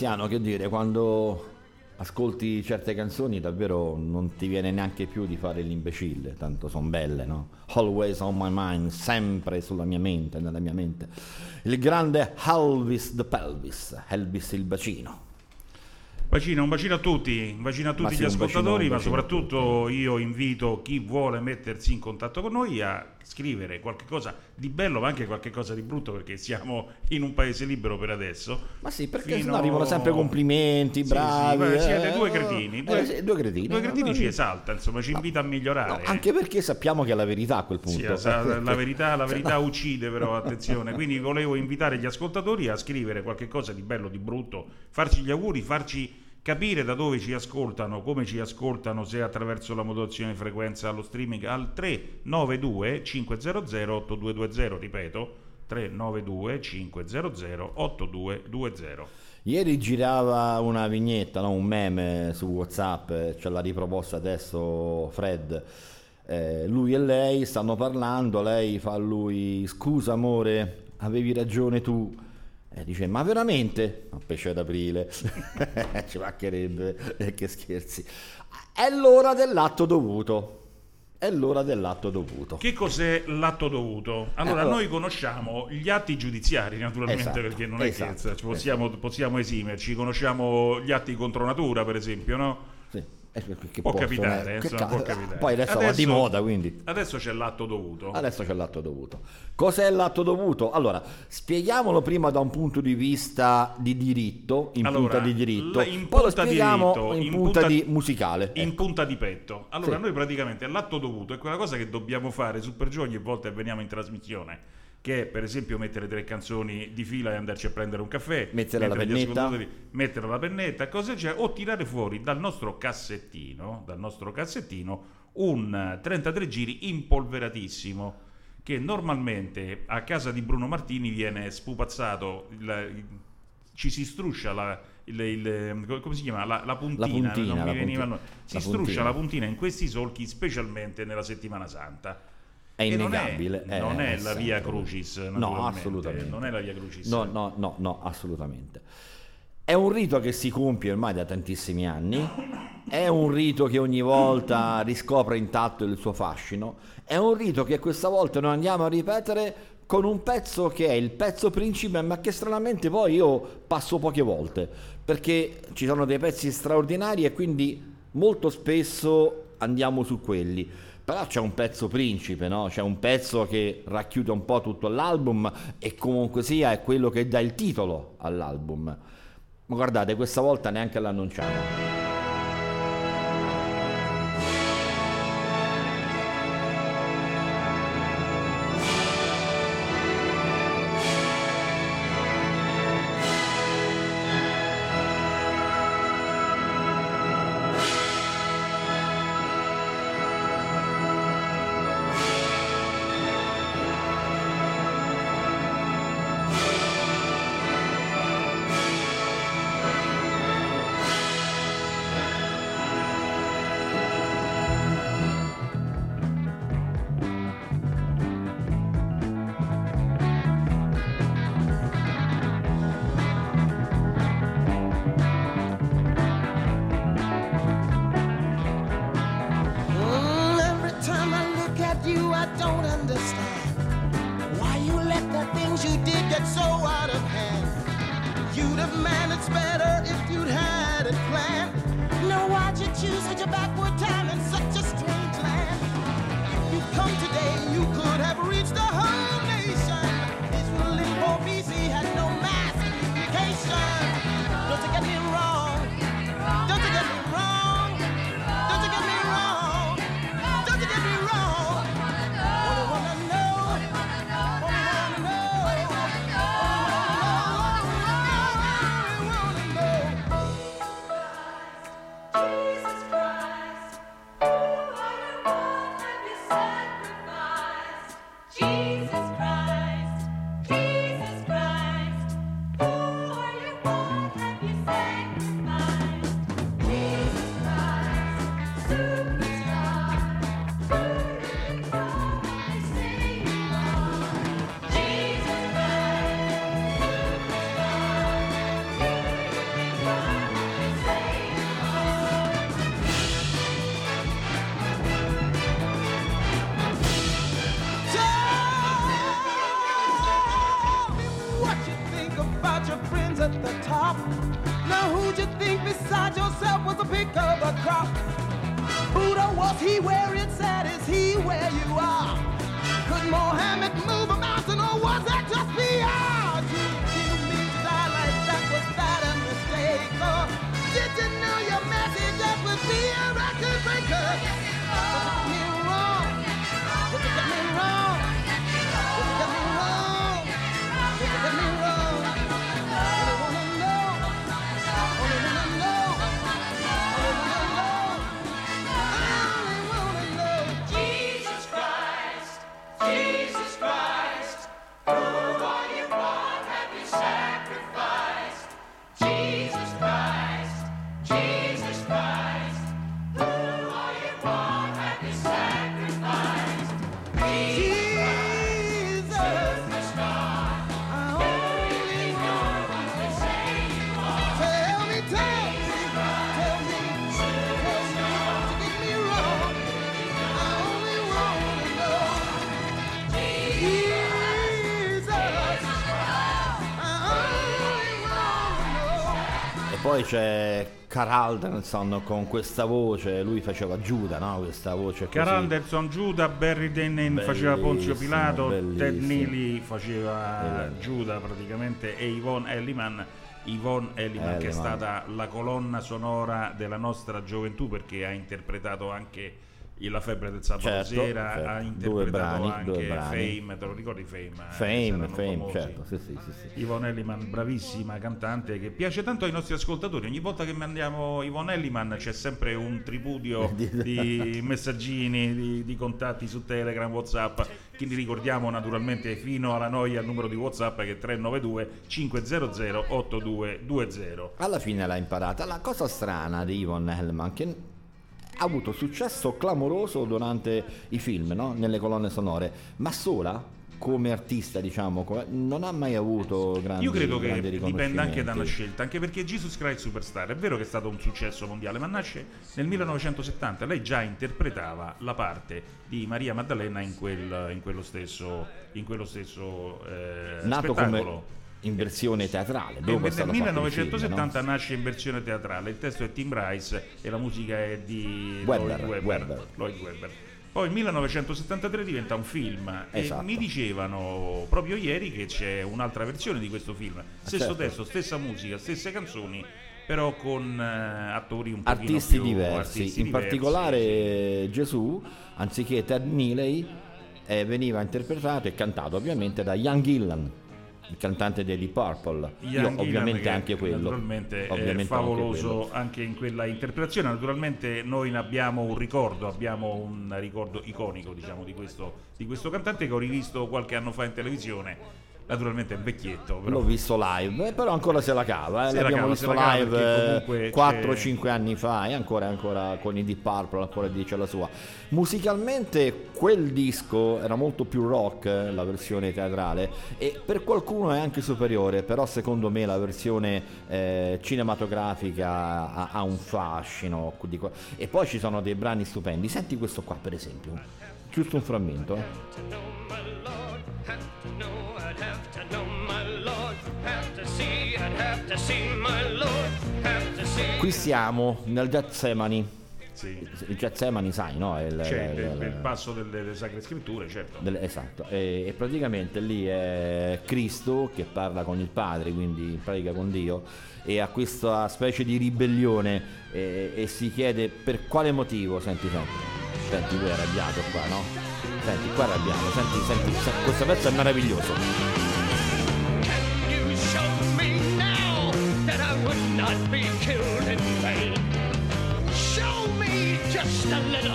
Cristiano, che dire, quando ascolti certe canzoni davvero non ti viene neanche più di fare l'imbecille, tanto sono belle, no? Always on my mind, sempre sulla mia mente, nella mia mente. Il grande Elvis the Pelvis, Elvis il bacino. Bacino, un bacino a tutti, un bacino a tutti Ma sì, gli bacino, ascoltatori, ma bacino a soprattutto io invito chi vuole mettersi in contatto con noi a scrivere qualche cosa di bello, ma anche qualche cosa di brutto, perché siamo in un paese libero per adesso. Ma sì, perché Fino- sennò arrivano sempre complimenti, Sì, bravi. sì, beh, siete eh, due eh, cretini, due, eh, sì, due cretini. due cretini Eh, ci esalta, insomma, ci invita a migliorare. Anche perché sappiamo che è la verità a quel Sì, punto. sa- la verità, la Cioè, verità no. uccide però, attenzione. Quindi volevo invitare gli ascoltatori a scrivere qualche cosa di bello, di brutto, farci gli auguri, farci capire da dove ci ascoltano, come ci ascoltano, se attraverso la modulazione di frequenza allo streaming al 392 500 8220, ripeto, 392 500 8220. Ieri girava una vignetta, no? un meme su WhatsApp, ce l'ha riproposta adesso Fred. Eh, lui e lei stanno parlando, lei fa a lui scusa amore, avevi ragione tu. E dice ma veramente? Ma pesce d'aprile, ci mancherebbe, eh, che scherzi. È l'ora dell'atto dovuto, è l'ora dell'atto dovuto. Che cos'è l'atto dovuto? Allora, allora- noi conosciamo gli atti giudiziari, naturalmente, Esatto, perché non è esatto, che possiamo, possiamo esimerci. Conosciamo gli atti contro natura, per esempio, no? Eh, che Può possono, capitare, eh, eh, insomma, ca- può capitare. Poi adesso, va di moda, quindi. Adesso c'è l'atto dovuto. Adesso c'è l'atto dovuto. Cos'è l'atto dovuto? Allora, spieghiamolo prima da un punto di vista di diritto, in Allora, punta di diritto, in poi lo punta spieghiamo diritto, in, in punta, punta- di musicale. In ecco. punta di petto. Allora, Sì. noi praticamente l'atto dovuto è quella cosa che dobbiamo fare su per giù ogni volta che veniamo in trasmissione. Che è per esempio mettere tre canzoni di fila e andarci a prendere un caffè, Mettere la pennetta. mettere la pennetta, cosa c'è? O tirare fuori dal nostro cassettino, dal nostro cassettino un eh, 33 giri impolveratissimo che normalmente a casa di Bruno Martini viene spupazzato, il- ci si struscia la, il, il- come si chiama? La, la puntina, La puntina, non mi la veniva puntina. si La struscia puntina. la puntina in questi solchi specialmente nella settimana santa. È E non innegabile. è, non è la sempre via. Crucis, No, assolutamente. Non è la via Crucis. No, no, no, no, assolutamente. È un rito che si compie ormai da tantissimi anni, è un rito che ogni volta riscopre intatto il suo fascino, è un rito che questa volta noi andiamo a ripetere con un pezzo che è il pezzo principe, ma che stranamente poi io passo poche volte, perché ci sono dei pezzi straordinari e quindi molto spesso andiamo su quelli. Però c'è un pezzo principe, no? C'è un pezzo che racchiude un po' tutto l'album e comunque sia è quello che dà il titolo all'album. Ma guardate, questa volta neanche l'annunciamo. Poi c'è Carl Alderson con questa voce, lui faceva Giuda, no? Questa voce così. Carl Anderson, Giuda, Barry Dennen faceva Ponzio Bellissimo, Pilato, Ted bellissimo. Neely faceva Eh. Giuda praticamente e Yvonne Elliman. Yvonne Elliman che è Elliman. stata la colonna sonora della nostra gioventù perché ha interpretato anche La febbre del sabato Certo, sera, certo. ha Due interpretato brani, anche. Fame, te lo ricordi Fame? Eh, Fame, Fame, certo, sì, sì, sì, sì. Yvonne Elliman, bravissima cantante che piace tanto ai nostri ascoltatori. Ogni volta che mandiamo Yvonne Elliman c'è sempre un tripudio di messaggini, di, di contatti su Telegram, Whatsapp. Quindi ricordiamo naturalmente fino alla noia il numero di Whatsapp che è 392 500 8220. Alla fine l'ha imparata. La cosa strana di Yvonne Hellman che ha avuto successo clamoroso durante i film, no? nelle colonne sonore, ma sola come artista, diciamo, non ha mai avuto grandi Io credo che dipenda anche da una riconoscimenti. scelta, anche perché Jesus Christ Superstar è vero che è stato un successo mondiale, ma nasce nel 1970. Lei già interpretava la parte di Maria Maddalena in, quel- in quello stesso, in quello stesso eh, Nato spettacolo. come in versione teatrale, dopo nel stato fatto il film, 1970 no? nasce in versione teatrale, il testo è Tim Rice e la musica è di Webber, Lloyd Webber. Lloyd Webber. Poi nel 1973 diventa un film Esatto. e mi dicevano proprio ieri che c'è un'altra versione di questo film. Stesso certo. testo, stessa musica, stesse canzoni, però con eh, attori un più diversi, artisti in diversi, particolare sì. Gesù, anziché Ted Neely, eh, veniva interpretato e cantato ovviamente da Young Gillan, il cantante Deep Purple. Io Gillan, ovviamente che anche quello. Naturalmente ovviamente è anche favoloso quello. anche, in quella interpretazione. Naturalmente noi ne abbiamo un ricordo, abbiamo un ricordo iconico diciamo, di, questo, di questo cantante che ho rivisto qualche anno fa in televisione. Naturalmente è un vecchietto, però L'ho visto live, eh, però ancora se la cava. eh, Se la L'abbiamo cava, visto la live perché comunque 4-5 anni fa e ancora, ancora con i Deep Purple ancora dice la sua. Musicalmente quel disco era molto più rock, eh, la versione teatrale, e per qualcuno è anche superiore, però secondo me la versione eh, cinematografica ha, ha un fascino. E poi ci sono dei brani stupendi. Senti questo qua per esempio, giusto un frammento. eh. To know my Lord, have to know, I'd have to know my seen my Lord, have to see. Qui siamo nel Getsemani. Sì. Il Getsemani, sai, no? È il, C'è il- il, il- il passo delle, delle sacre scritture, certo. del- esatto, e, e praticamente lì è Cristo che parla con il Padre, quindi pratica con Dio, e ha questa specie di ribellione e, e si chiede per quale motivo, senti, senti, senti, lui è arrabbiato qua, no? Senti, qua è arrabbiato, senti, senti, senti, questo pezzo è meraviglioso.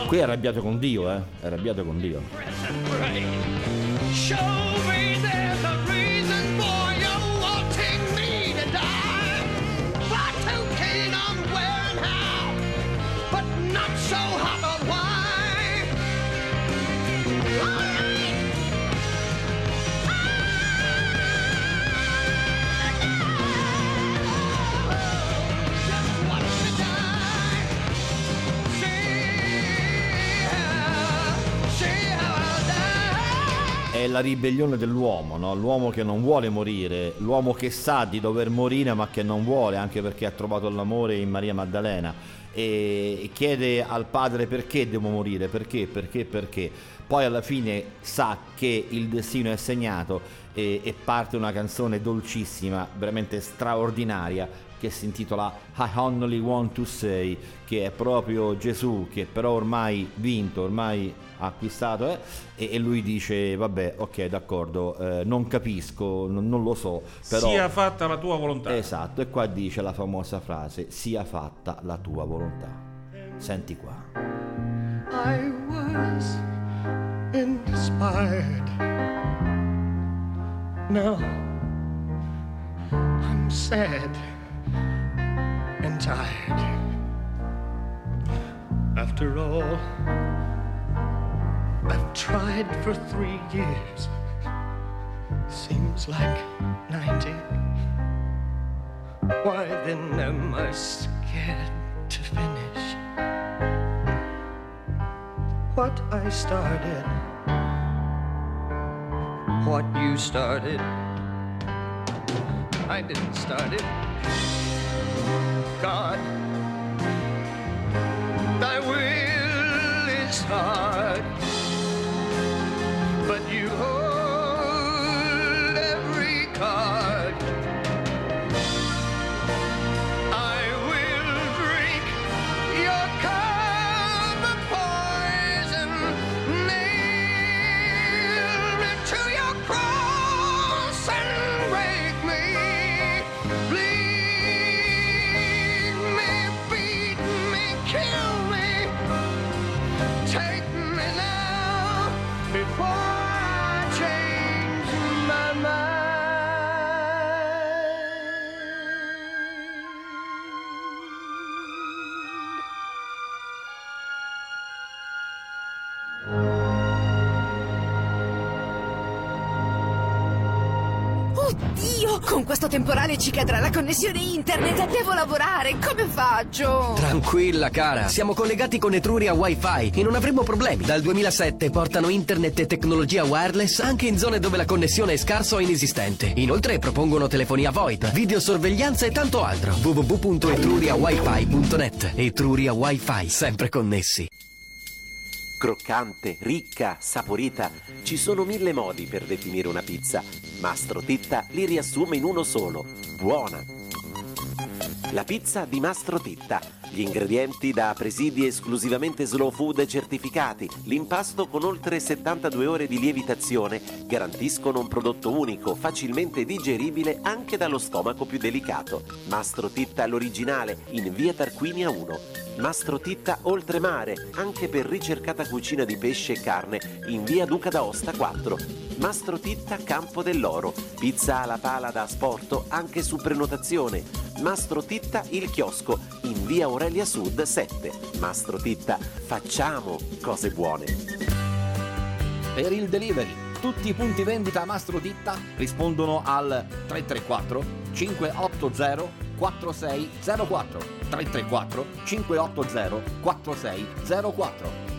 Qui è arrabbiato con Dio, eh? È arrabbiato con Dio. È la ribellione dell'uomo, no? l'uomo che non vuole morire, l'uomo che sa di dover morire ma che non vuole, anche perché ha trovato l'amore in Maria Maddalena e chiede al padre perché devo morire, perché, perché, perché. Poi alla fine sa che il destino è segnato e, e parte una canzone dolcissima, veramente straordinaria, che si intitola I Only Want to Say, che è proprio Gesù che però ormai vinto, ormai acquistato eh, e, e lui dice vabbè ok d'accordo eh, non capisco non, non lo so però Sia fatta la tua volontà. esatto e qua dice la famosa frase sia fatta la tua volontà senti qua I was inspired. Now I'm sad and tired. After all, I've tried for three years. Seems like 90. Why then am I scared to finish? what I started, what you started. I didn't start it. God, thy will is hard, but you hold every card. Questo temporale ci cadrà la connessione internet. Devo lavorare. Come faccio? Tranquilla cara, siamo collegati con Etruria Wi-Fi e non avremo problemi. Dal 2007 portano internet e tecnologia wireless anche in zone dove la connessione è scarsa o inesistente. Inoltre propongono telefonia VoIP, videosorveglianza e tanto altro. www.etruriawifi.net Etruria Wi-Fi, sempre connessi. Croccante, ricca, saporita. Ci sono mille modi per definire una pizza. Mastro Titta li riassume in uno solo. Buona. La pizza di Mastro Titta. Gli ingredienti da presidi esclusivamente slow food certificati. L'impasto con oltre 72 ore di lievitazione garantiscono un prodotto unico, facilmente digeribile anche dallo stomaco più delicato. Mastro Titta l'originale in via Tarquinia 1. Mastro Titta Oltremare, anche per ricercata cucina di pesce e carne, in via Duca d'Aosta 4. Mastro Titta Campo dell'Oro, pizza alla pala da asporto anche su prenotazione. Mastro Titta Il Chiosco, in via Aurelia Sud 7. Mastro Titta, facciamo cose buone. per il delivery tutti i punti vendita Mastro Ditta rispondono al 334 580 4604 334 580 4604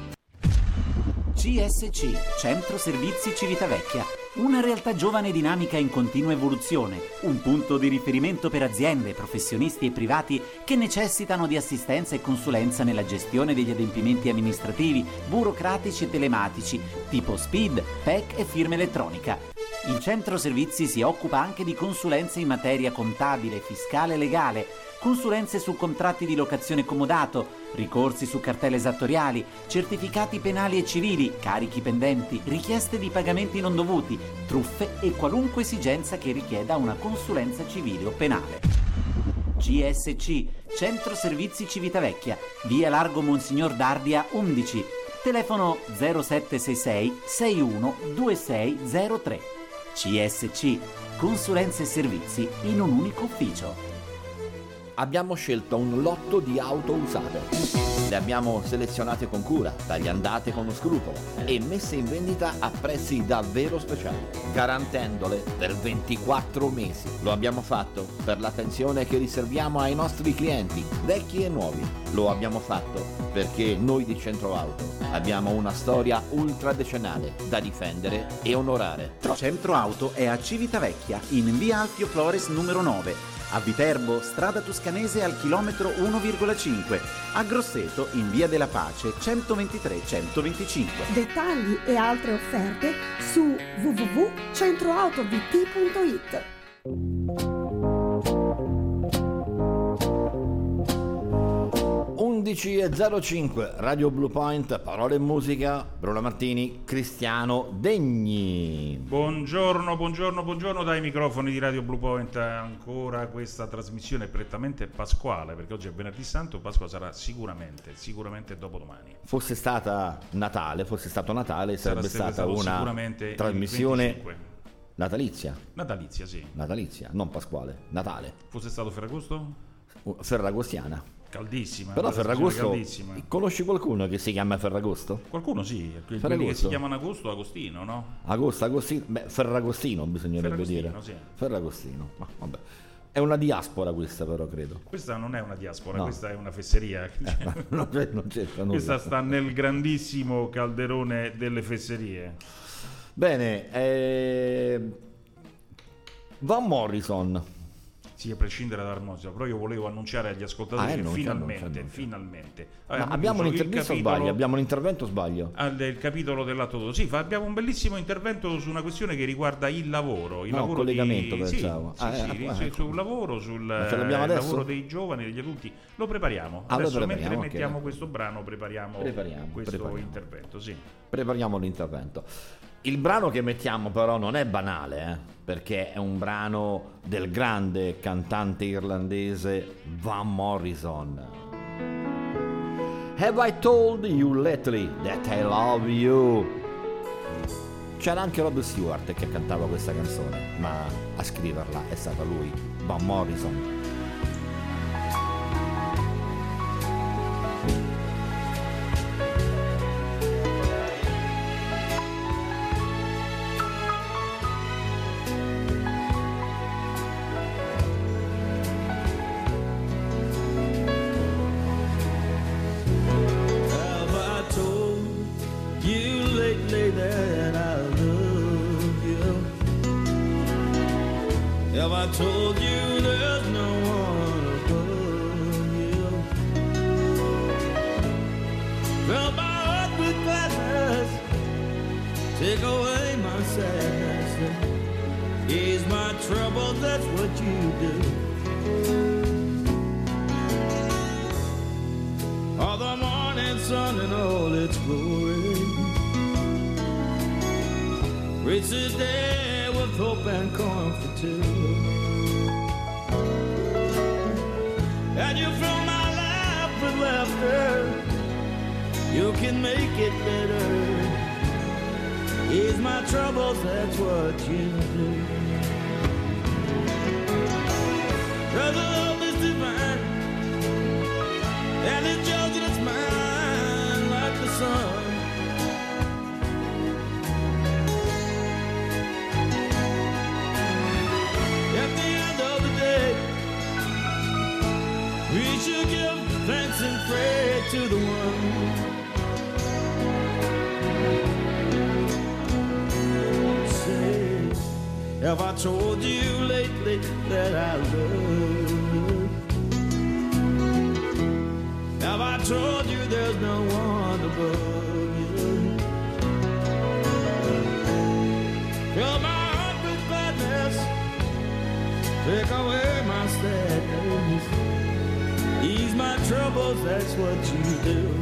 CSC, Centro Servizi Civitavecchia, una realtà giovane e dinamica in continua evoluzione, un punto di riferimento per aziende, professionisti e privati che necessitano di assistenza e consulenza nella gestione degli adempimenti amministrativi, burocratici e telematici, tipo SPID, PEC e firma elettronica. Il centro servizi si occupa anche di consulenze in materia contabile, fiscale e legale, consulenze su contratti di locazione comodato, ricorsi su cartelle esattoriali, certificati penali e civili, carichi pendenti, richieste di pagamenti non dovuti, truffe e qualunque esigenza che richieda una consulenza civile o penale. CSC, Centro Servizi Civitavecchia, via Largo Monsignor Dardia 11, telefono 0766 61 2603. CSC, consulenze e servizi in un unico ufficio. Abbiamo scelto un lotto di auto usate. Le abbiamo selezionate con cura, tagliandate con scrupolo e messe in vendita a prezzi davvero speciali, garantendole per 24 mesi. Lo abbiamo fatto per l'attenzione che riserviamo ai nostri clienti, vecchi e nuovi. Lo abbiamo fatto perché noi di Centro Auto abbiamo una storia ultradecennale da difendere e onorare. Centro Auto è a Civitavecchia, in via Alfio Flores numero 9. A Viterbo, strada toscanese al chilometro 1,5. A Grosseto, in via della Pace 123-125. Dettagli e altre offerte su www.centroautovt.it. 11.05 Radio Blue Point, parole e musica, Bruno Martini, Cristiano Degni. Buongiorno, buongiorno, buongiorno dai microfoni di Radio Blue Point. Ancora questa trasmissione prettamente pasquale, perché oggi è venerdì santo, Pasqua sarà sicuramente, sicuramente dopodomani. Fosse stata Natale, fosse stato Natale, sarebbe stata una trasmissione 25. natalizia. Natalizia, sì. Natalizia, non pasquale, Natale. Fosse stato Ferragosto? Ferragostiana. Caldissima. Però Ferragosto, caldissima. conosci qualcuno che si chiama Ferragosto? Qualcuno sì, quelli Ferragosto. che si chiamano Agosto Agostino, no? Agosto, Agostino, beh, Ferragostino bisognerebbe Ferragostino, dire. sì. Ferragostino, ma vabbè. È una diaspora questa però, credo. Questa non è una diaspora, No. questa è una fesseria. c'è- non c'entra nulla. Questa sta nel grandissimo calderone delle fesserie. Bene, eh, Van Morrison. Sì, a prescindere dall'armonia, però io volevo annunciare agli ascoltatori Ah, eh, che non finalmente, non non finalmente. Abbiamo un'intervista capitolo- sbaglio? Abbiamo un intervento sbaglio? al del capitolo dell'atto 2. Sì, fa- abbiamo un bellissimo intervento su una questione che riguarda il lavoro. Il No, lavoro collegamento, di... pensavo. Sì, Ah, sì, eh, sì, ah, ecco. sul lavoro, sul eh, lavoro dei giovani, degli adulti. Lo prepariamo. Ah, lo adesso prepariamo, mentre ok. mettiamo questo brano prepariamo, Prepariamo, questo prepariamo. intervento. Sì. Prepariamo l'intervento. Il brano che mettiamo però non è banale, eh, perché è un brano del grande cantante irlandese Van Morrison. Have I told you lately that I love you? C'era anche Rod Stewart che cantava questa canzone, ma a scriverla è stato lui, Van Morrison. I told you there's no one above you? Fill my heart with gladness, take away my sadness, ease my trouble. That's what you do. All the morning sun and all its glory. Reach the day with hope and comfort too. With. You can make it better. Ease my troubles, that's what you do. Cause love is divine. And dance and pray to the one. Say, have I told you lately that I love you? Have I told you there's no one above you? Fill my heart with gladness, take away my sadness troubles, that's what you do.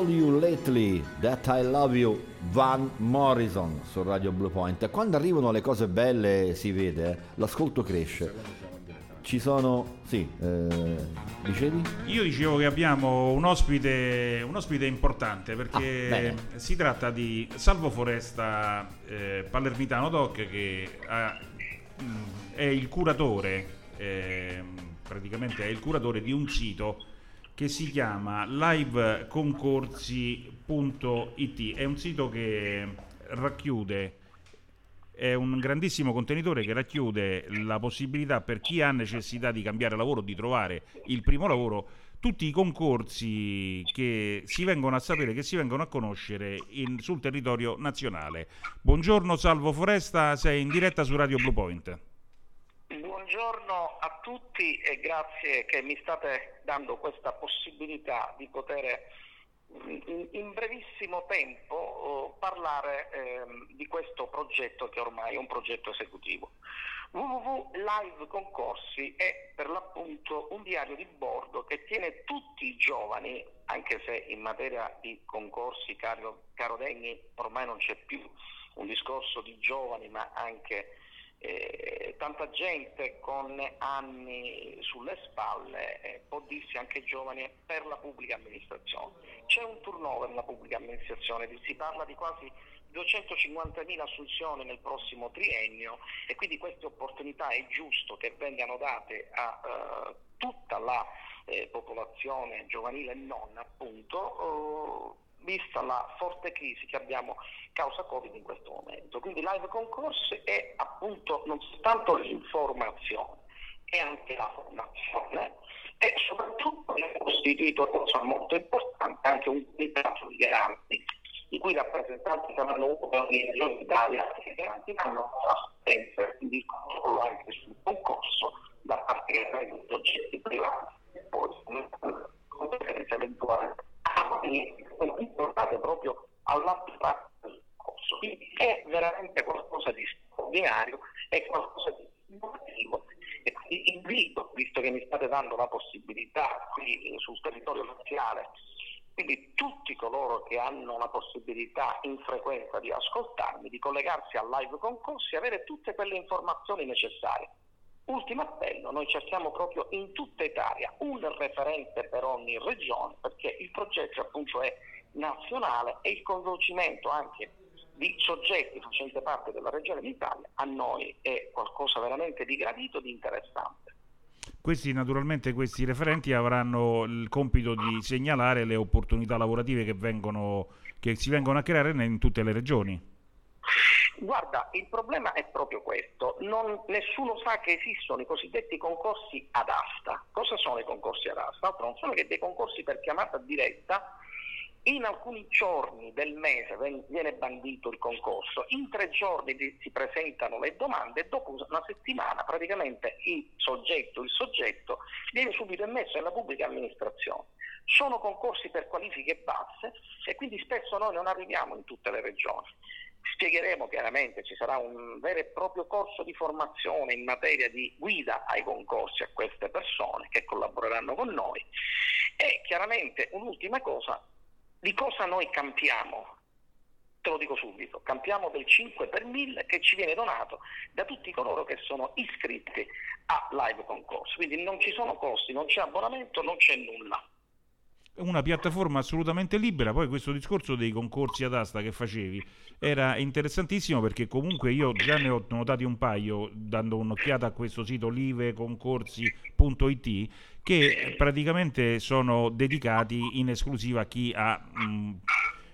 Told you lately that I love you? Van Morrison su Radio Blue Point. Quando arrivano le cose belle si vede, eh, l'ascolto cresce. Ci sono, sì, eh, dicevi? Io dicevo che abbiamo un ospite, un ospite importante Ah, perché bene. si tratta di Salvo Foresta eh, Palermitano Doc che ha- mh, è il curatore, ehm, praticamente è il curatore di un sito che si chiama liveconcorsi.it. È un sito che racchiude è un grandissimo contenitore che racchiude la possibilità per chi ha necessità di cambiare lavoro, di trovare il primo lavoro, tutti i concorsi che si vengono a sapere, che si vengono a conoscere in- sul territorio nazionale. Buongiorno Salvo Foresta, sei in diretta su Radio Blue Point. Buongiorno a tutti e grazie che mi state dando questa possibilità di poter in, in brevissimo tempo oh, parlare ehm, di questo progetto che ormai è un progetto esecutivo. www Live Concorsi è per l'appunto un diario di bordo che tiene tutti i giovani, anche se in materia di concorsi, caro, caro Degni, ormai non c'è più un discorso di giovani, ma anche eh, tanta gente con anni sulle spalle, eh, può dirsi anche giovani, per la pubblica amministrazione. C'è un turnover nella pubblica amministrazione, si parla di quasi 250.000 assunzioni nel prossimo triennio e quindi queste opportunità è giusto che vengano date a eh, tutta la eh, popolazione giovanile e non appunto eh, vista la forte crisi che abbiamo causa Covid in questo momento. Quindi live concorsi è appunto non soltanto l'informazione, è anche la formazione e soprattutto è costituito, cosa molto importante, anche un comitato di garanti, i cui rappresentanti saranno uno per ogni regione d'Italia che garantiranno l'assistenza e il controllo anche sul concorso da parte di soggetti privati e poi competenza eventuale portate proprio all'atto pratico del corso. Quindi è veramente qualcosa di straordinario, è qualcosa di innovativo e quindi invito, visto che mi state dando la possibilità qui eh, sul territorio nazionale, quindi tutti coloro che hanno la possibilità in frequenza di ascoltarmi, di collegarsi al live concorsi e avere tutte quelle informazioni necessarie. Ultimo appello, noi cerchiamo proprio in tutta Italia un referente per ogni regione perché il progetto appunto è nazionale e il coinvolgimento anche di soggetti facenti parte della regione d'Italia a noi è qualcosa veramente di gradito, di interessante. Questi naturalmente questi referenti avranno il compito di segnalare le opportunità lavorative che, vengono, che si vengono a creare in tutte le regioni. Guarda, il problema è proprio questo, Non- nessuno sa che esistono i cosiddetti concorsi ad asta. Cosa sono i concorsi ad asta? Altro non sono che dei concorsi per chiamata diretta. In alcuni giorni del mese viene bandito il concorso, in tre giorni si presentano le domande e dopo una settimana praticamente il soggetto, il soggetto viene subito immesso nella pubblica amministrazione. Sono concorsi per qualifiche basse e quindi spesso noi non arriviamo in tutte le regioni. Spiegheremo chiaramente, ci sarà un vero e proprio corso di formazione in materia di guida ai concorsi a queste persone che collaboreranno con noi e chiaramente un'ultima cosa, di cosa noi campiamo? Te lo dico subito, campiamo del 5 per 1000 che ci viene donato da tutti coloro che sono iscritti a live concorso, quindi non ci sono costi, non c'è abbonamento, non c'è nulla. Una piattaforma assolutamente libera, poi questo discorso dei concorsi ad asta che facevi era interessantissimo perché comunque io già ne ho notati un paio dando un'occhiata a questo sito liveconcorsi.it che praticamente sono dedicati in esclusiva a chi ha mh,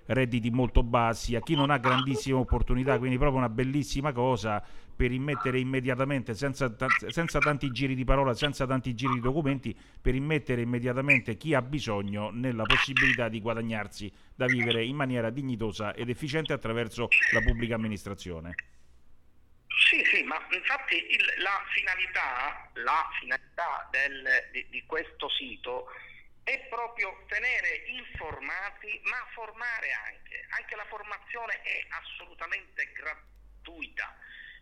redditi molto bassi, a chi non ha grandissime opportunità, quindi proprio una bellissima cosa per immettere immediatamente, senza, ta- senza tanti giri di parola, senza tanti giri di documenti, per immettere immediatamente chi ha bisogno nella possibilità di guadagnarsi da vivere in maniera dignitosa ed efficiente attraverso la pubblica amministrazione. Sì, sì, ma infatti il- la finalità, la finalità del- di, di questo sito è proprio tenere informati, ma formare anche. Anche la formazione è assolutamente gratuita.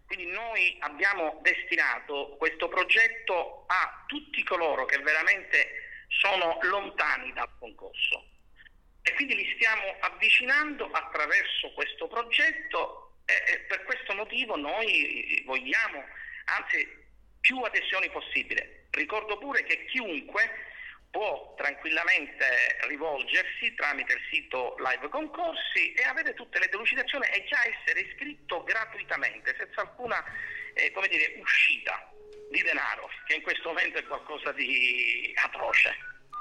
Quindi noi abbiamo destinato questo progetto a tutti coloro che veramente sono lontani dal concorso. E quindi li stiamo avvicinando attraverso questo progetto e, per questo motivo noi vogliamo, anzi, più adesioni possibile. Ricordo pure che chiunque può tranquillamente rivolgersi tramite il sito Live Concorsi e avere tutte le delucidazioni e già essere iscritto gratuitamente, senza alcuna eh, come dire, uscita di denaro, che in questo momento è qualcosa di atroce.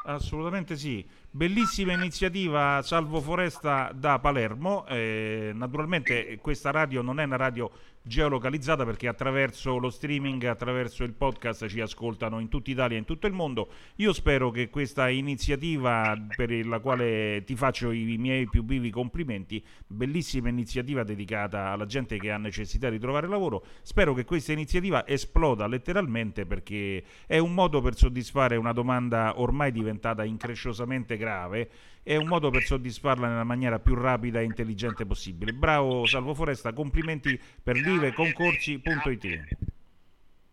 Assolutamente sì. Bellissima iniziativa Salvo Foresta da Palermo. Eh, naturalmente questa radio non è una radio geolocalizzata perché attraverso lo streaming, attraverso il podcast ci ascoltano in tutta Italia e in tutto il mondo. Io spero che questa iniziativa per la quale ti faccio i miei più vivi complimenti, bellissima iniziativa dedicata alla gente che ha necessità di trovare lavoro, spero che questa iniziativa esploda letteralmente perché è un modo per soddisfare una domanda ormai diventata incresciosamente grave è un modo per soddisfarla nella maniera più rapida e intelligente possibile. Bravo Salvo Foresta, complimenti per liveconcorsi.it.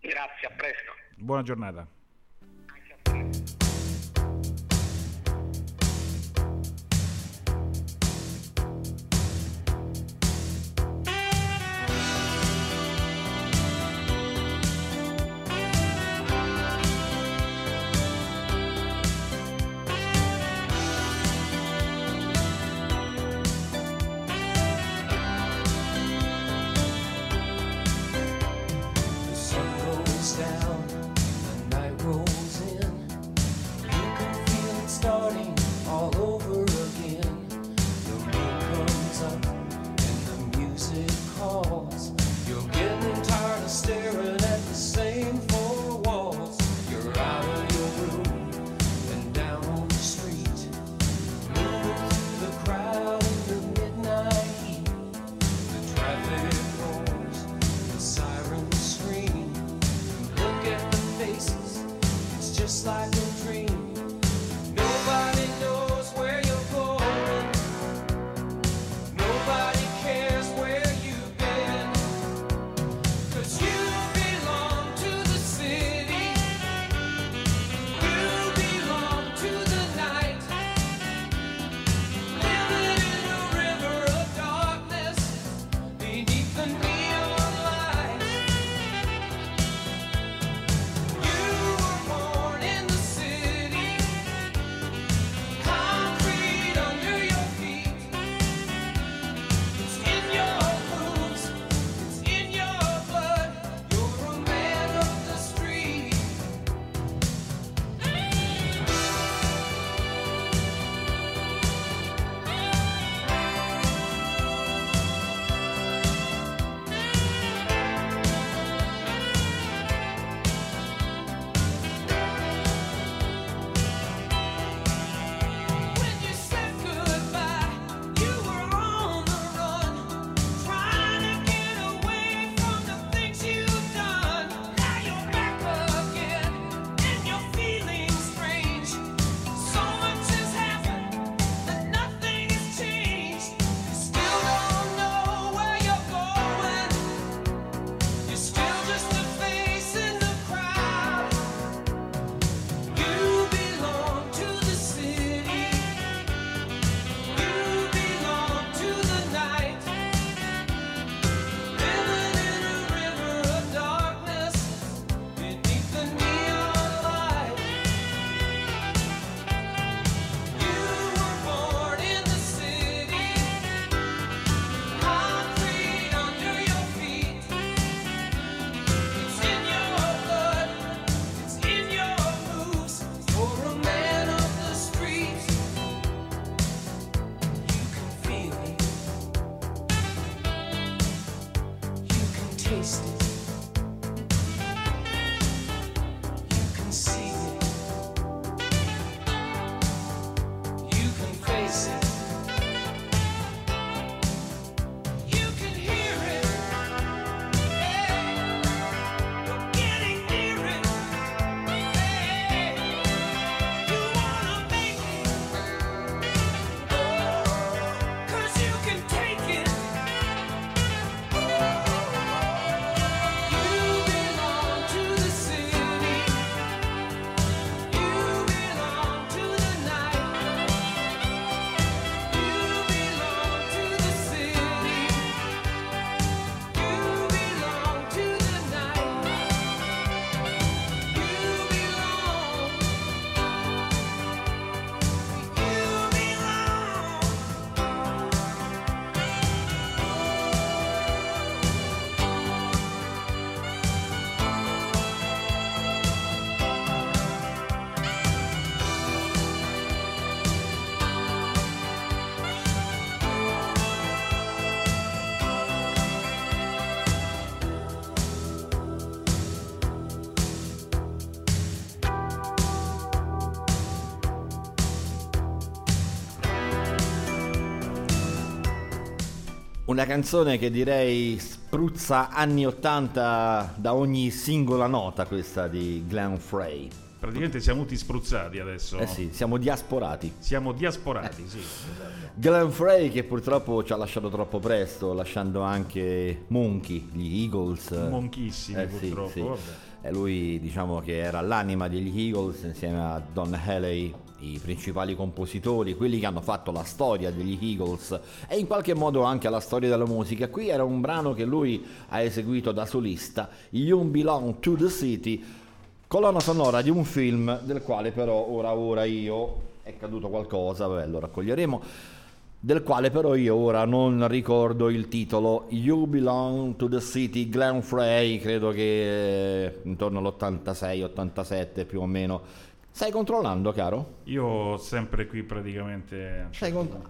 Grazie, a presto. Buona giornata. Una canzone che direi spruzza anni 80 da ogni singola nota questa di Glenn Frey. Praticamente siamo tutti spruzzati adesso. Eh sì, siamo diasporati. Siamo diasporati, sì. Glenn Frey che purtroppo ci ha lasciato troppo presto, lasciando anche Monkey, gli Eagles. Monchissimi, Eh sì, purtroppo. sì. E lui diciamo che era l'anima degli Eagles insieme a Don Haley, i principali compositori, quelli che hanno fatto la storia degli Eagles e in qualche modo anche la storia della musica. Qui era un brano che lui ha eseguito da solista, You Belong to the City, colonna sonora di un film del quale però ora ora io è caduto qualcosa, vabbè lo raccoglieremo del quale però io ora non ricordo il titolo You Belong to the City Glenn Frey credo che eh, intorno all'86-87 più o meno stai controllando caro? Io sempre qui praticamente Stai, con-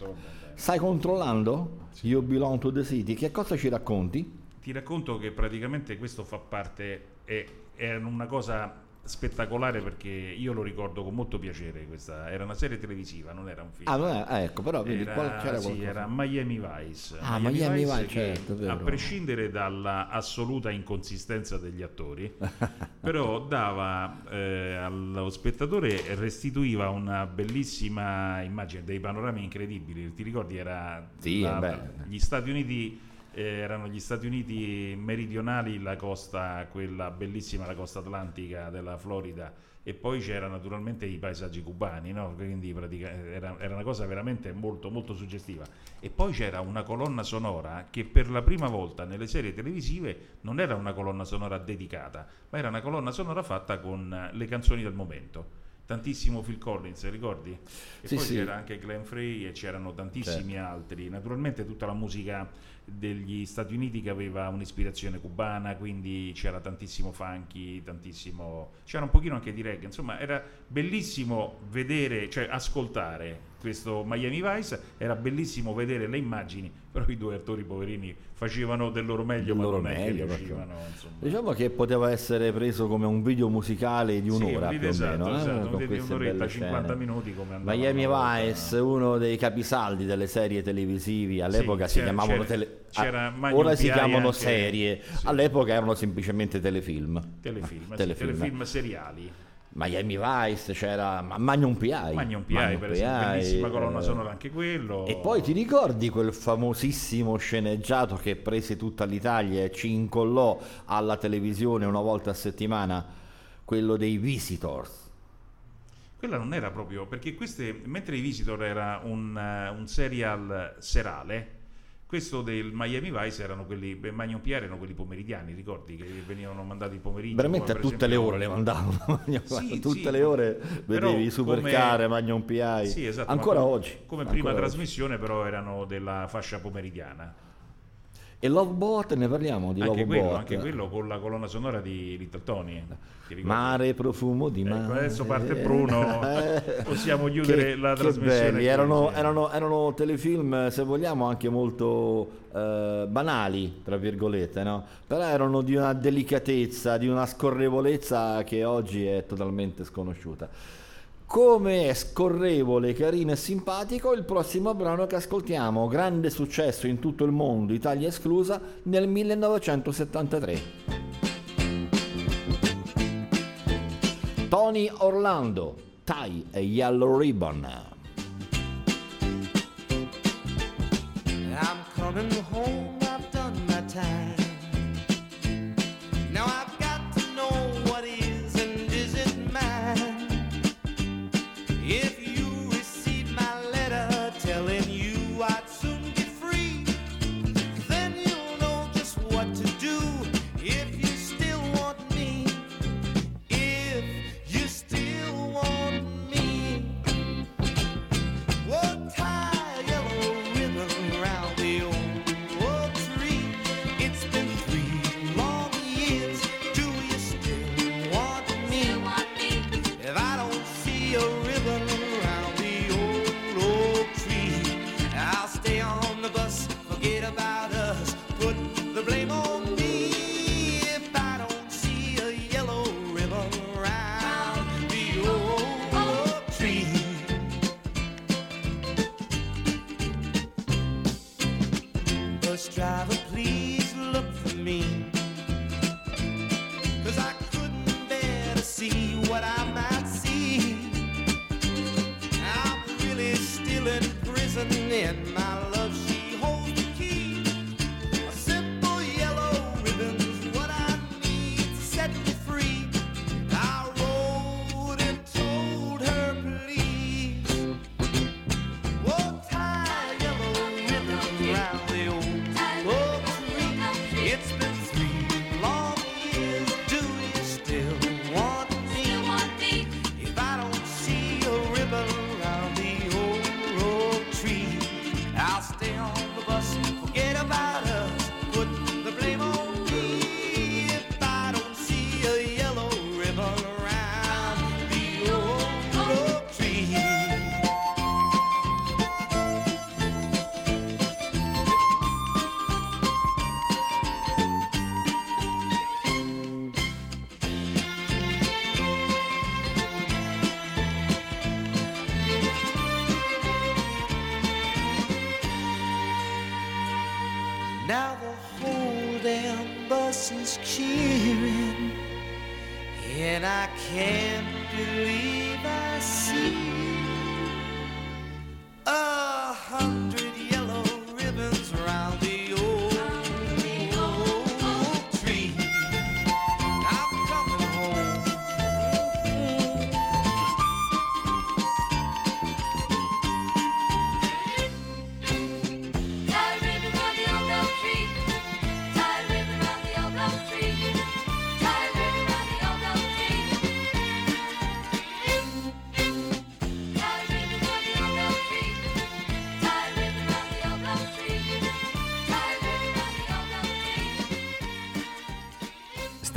stai controllando? You Belong to the City che cosa ci racconti? Ti racconto che praticamente questo fa parte, è, è una cosa spettacolare perché io lo ricordo con molto piacere, questa era una serie televisiva, non era un film. ah, ah, ecco però vedi Era, qual- c'era sì, era Miami Vice. Ah, Miami Vice, che, certo. A prescindere dalla assoluta inconsistenza degli attori, però dava eh, allo spettatore restituiva una bellissima immagine, dei panorami incredibili. Ti ricordi? Era Sì, la- beh. gli Stati Uniti. Eh, erano gli Stati Uniti meridionali, la costa, quella bellissima, la costa atlantica della Florida, e poi c'era naturalmente i paesaggi cubani, no? quindi pratica- era, era una cosa veramente molto, molto suggestiva. E poi c'era una colonna sonora che per la prima volta nelle serie televisive non era una colonna sonora dedicata, ma era una colonna sonora fatta con le canzoni del momento. Tantissimo Phil Collins, ricordi? E Sì, poi sì. c'era anche Glenn Frey e c'erano tantissimi Certo. altri. Naturalmente tutta la musica degli Stati Uniti che aveva un'ispirazione cubana, quindi c'era tantissimo funky, tantissimo... c'era un pochino anche di reggae, insomma era bellissimo vedere, cioè ascoltare questo Miami Vice, era bellissimo vedere le immagini, però i due attori poverini facevano del loro meglio, Del ma loro non è che meglio, riuscivano, insomma. Diciamo che poteva essere preso come un video musicale di Sì, un'ora un più video, o meno, esatto, eh, esatto, un con video di un'oretta, belle 50 scene. minuti come Miami una volta. Vice, uno dei capisaldi delle serie televisivi, all'epoca Sì, si chiamavano tele- ah, ora si chiamano serie, all'epoca erano semplicemente telefilm. Telefilm, sì, Telefilm. telefilm seriali. Miami Vice, c'era Ma- Magnum PI. Magnum PI, per esempio, bellissima colonna eh, sonora anche quello. E poi ti ricordi quel famosissimo sceneggiato che prese tutta l'Italia e ci incollò alla televisione una volta a settimana? Quello dei Visitors. Quella non era proprio, perché queste, mentre i Visitor era un, eh, un serial serale, questo del Miami Vice erano quelli, Magnum PR erano quelli pomeridiani, ricordi che venivano mandati il pomeriggio. Veramente a tutte le esempio- ore le mandavano. Sì, tutte sì, le ore vedevi i Supercar, Magnum PI. Sì, esatto, Ancora come- oggi. Come ancora prima oggi. trasmissione però erano della fascia pomeridiana. E Lovebot, ne parliamo di anche quello, Lovebot. anche quello con la colonna sonora di Little Tony. Mare profumo di Ecco, mare. adesso parte Bruno, possiamo chiudere che- la che trasmissione erano, erano- erano telefilm, se vogliamo, anche molto eh, banali, tra virgolette, no? Però erano di una delicatezza, di una scorrevolezza che oggi è totalmente sconosciuta. Come è scorrevole, carino e simpatico il prossimo brano che ascoltiamo, grande successo in tutto il mondo, Italia esclusa, nel 1973. Tony Orlando, Tie a Yellow Ribbon. I'm coming home, I've done my time. Now I've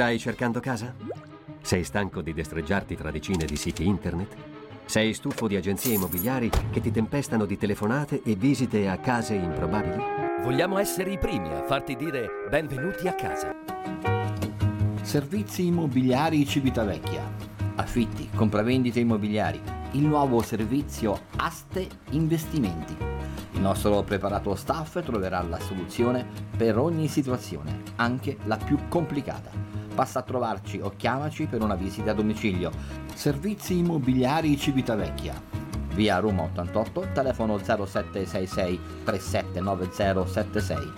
Stai cercando casa? Sei stanco di destreggiarti tra decine di siti internet? Sei stufo di agenzie immobiliari che ti tempestano di telefonate e visite a case improbabili? Vogliamo essere i primi a farti dire benvenuti a casa. Servizi immobiliari Civitavecchia. Affitti, compravendite immobiliari. Il nuovo servizio Aste Investimenti. Il nostro preparato staff troverà la soluzione per ogni situazione, anche la più complicata. Passa a trovarci o chiamaci per una visita a domicilio. Servizi immobiliari Civitavecchia. Via Roma 88, telefono 0766 379076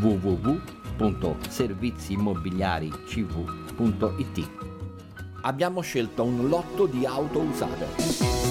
www.serviziimmobiliaricv.it Abbiamo scelto un lotto di auto usate.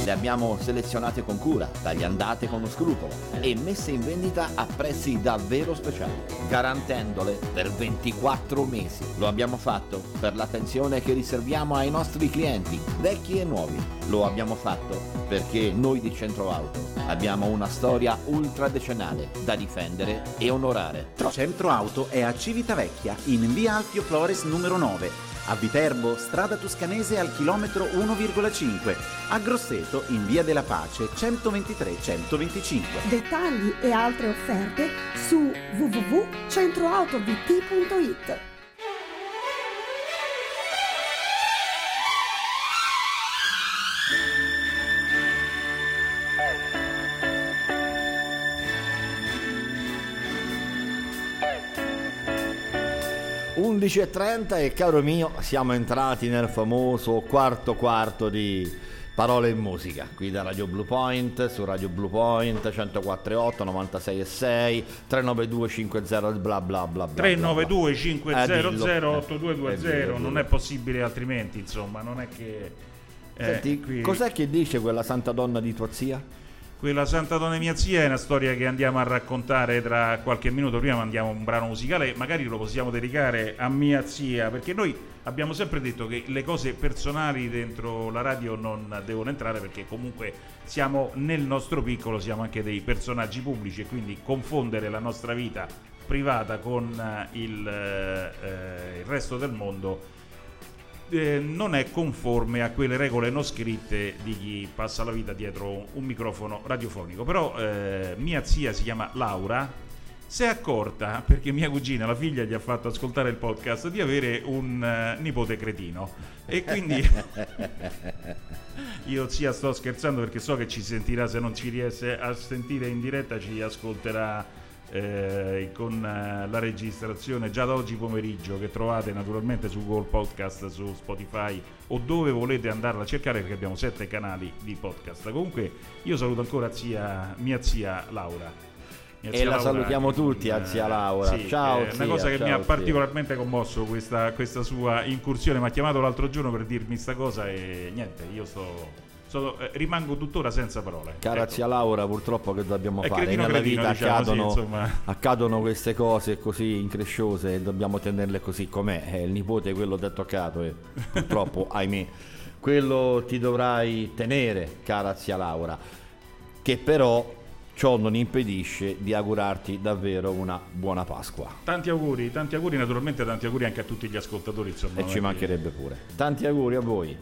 Le abbiamo selezionate con cura, tagliandate con scrupolo e messe in vendita a prezzi davvero speciali, garantendole per 24 mesi. Lo abbiamo fatto per l'attenzione che riserviamo ai nostri clienti, vecchi e nuovi. Lo abbiamo fatto perché noi di Centro Auto abbiamo una storia ultradecennale da difendere e onorare. Centro Auto è a Civitavecchia, in via Alfio Flores numero 9. A Viterbo, strada toscanese al chilometro 1,5. A Grosseto, in via della Pace 123-125. Dettagli e altre offerte su www.centroautovt.it. 11.30 e caro mio, siamo entrati nel famoso quarto quarto di Parole in musica, qui da Radio Blue Point, su Radio Blue Point 104.8, 96.6, 392 50 bla bla bla bla. 392 Eh, 500 dillo. Eh, 8220 non è possibile altrimenti insomma non è che eh, Senti, qui- cos'è che dice quella santa donna di tua zia? Quella Santa Donna mia zia è una storia che andiamo a raccontare tra qualche minuto. Prima mandiamo un brano musicale magari lo possiamo dedicare a mia zia perché noi abbiamo sempre detto che le cose personali dentro la radio non devono entrare perché comunque siamo nel nostro piccolo siamo anche dei personaggi pubblici e quindi confondere la nostra vita privata con eh, il, eh, il resto del mondo eh, non è conforme a quelle regole non scritte di chi passa la vita dietro un microfono radiofonico. Però eh, mia zia si chiama Laura, si è accorta, perché mia cugina, la figlia, gli ha fatto ascoltare il podcast, di avere un eh, nipote cretino. E quindi io zia sto scherzando perché so che ci sentirà, se non ci riesce a sentire in diretta ci ascolterà eh, con eh, la registrazione già da oggi pomeriggio che trovate naturalmente su Google Podcast, su Spotify o dove volete andarla a cercare perché abbiamo sette canali di podcast. Comunque io saluto ancora zia, mia zia Laura. Mia E zia la Laura, salutiamo tutti a eh, zia Laura. sì, Ciao, è una cosa che mi ha zia. particolarmente commosso questa, questa sua incursione. Mi ha chiamato l'altro giorno per dirmi sta cosa e niente, io sto, sto- eh, rimango tuttora senza parole. Cara Ecco. zia Laura, purtroppo che dobbiamo fare? cretino Nella cretino, vita diciamo, sì, accadono, insomma. accadono queste cose così incresciose e dobbiamo tenerle così com'è. Eh, il nipote quello che è toccato e purtroppo, ahimè, quello ti dovrai tenere, cara zia Laura, che però ciò non impedisce di augurarti davvero una buona Pasqua. Tanti auguri, tanti auguri, naturalmente tanti auguri anche a tutti gli ascoltatori. Insomma, E ci che- mancherebbe pure. Tanti auguri a voi.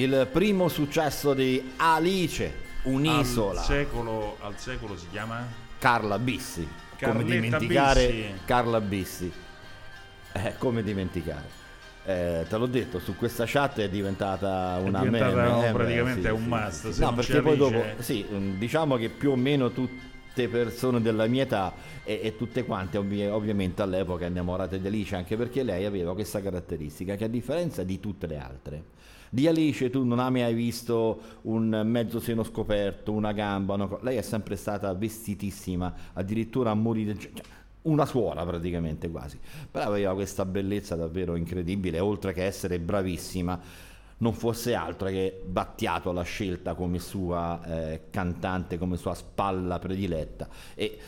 Il primo successo di Alice, un'isola. Al secolo, al secolo si chiama? Carla Bissi. come Carletta dimenticare Bissi. Carla Bissi. Eh, come dimenticare. Eh, te l'ho detto, su questa chat è diventata una diventata meme, un- eh, beh, praticamente sì, un sì, must, sì. No, perché poi dopo, sì, mm, diciamo che più o meno tutte persone della mia età e, e tutte quante ovvi- ovviamente all'epoca innamorate di Alice, anche perché lei aveva questa caratteristica che a differenza di tutte le altre, di Alice tu non hai mai visto un mezzo seno scoperto, una gamba, una co- lei è sempre stata vestitissima, addirittura a morire, cioè, una suora praticamente quasi, però aveva questa bellezza davvero incredibile, oltre che essere bravissima, non fosse altro che Battiato la scelta come sua eh, cantante, come sua spalla prediletta. E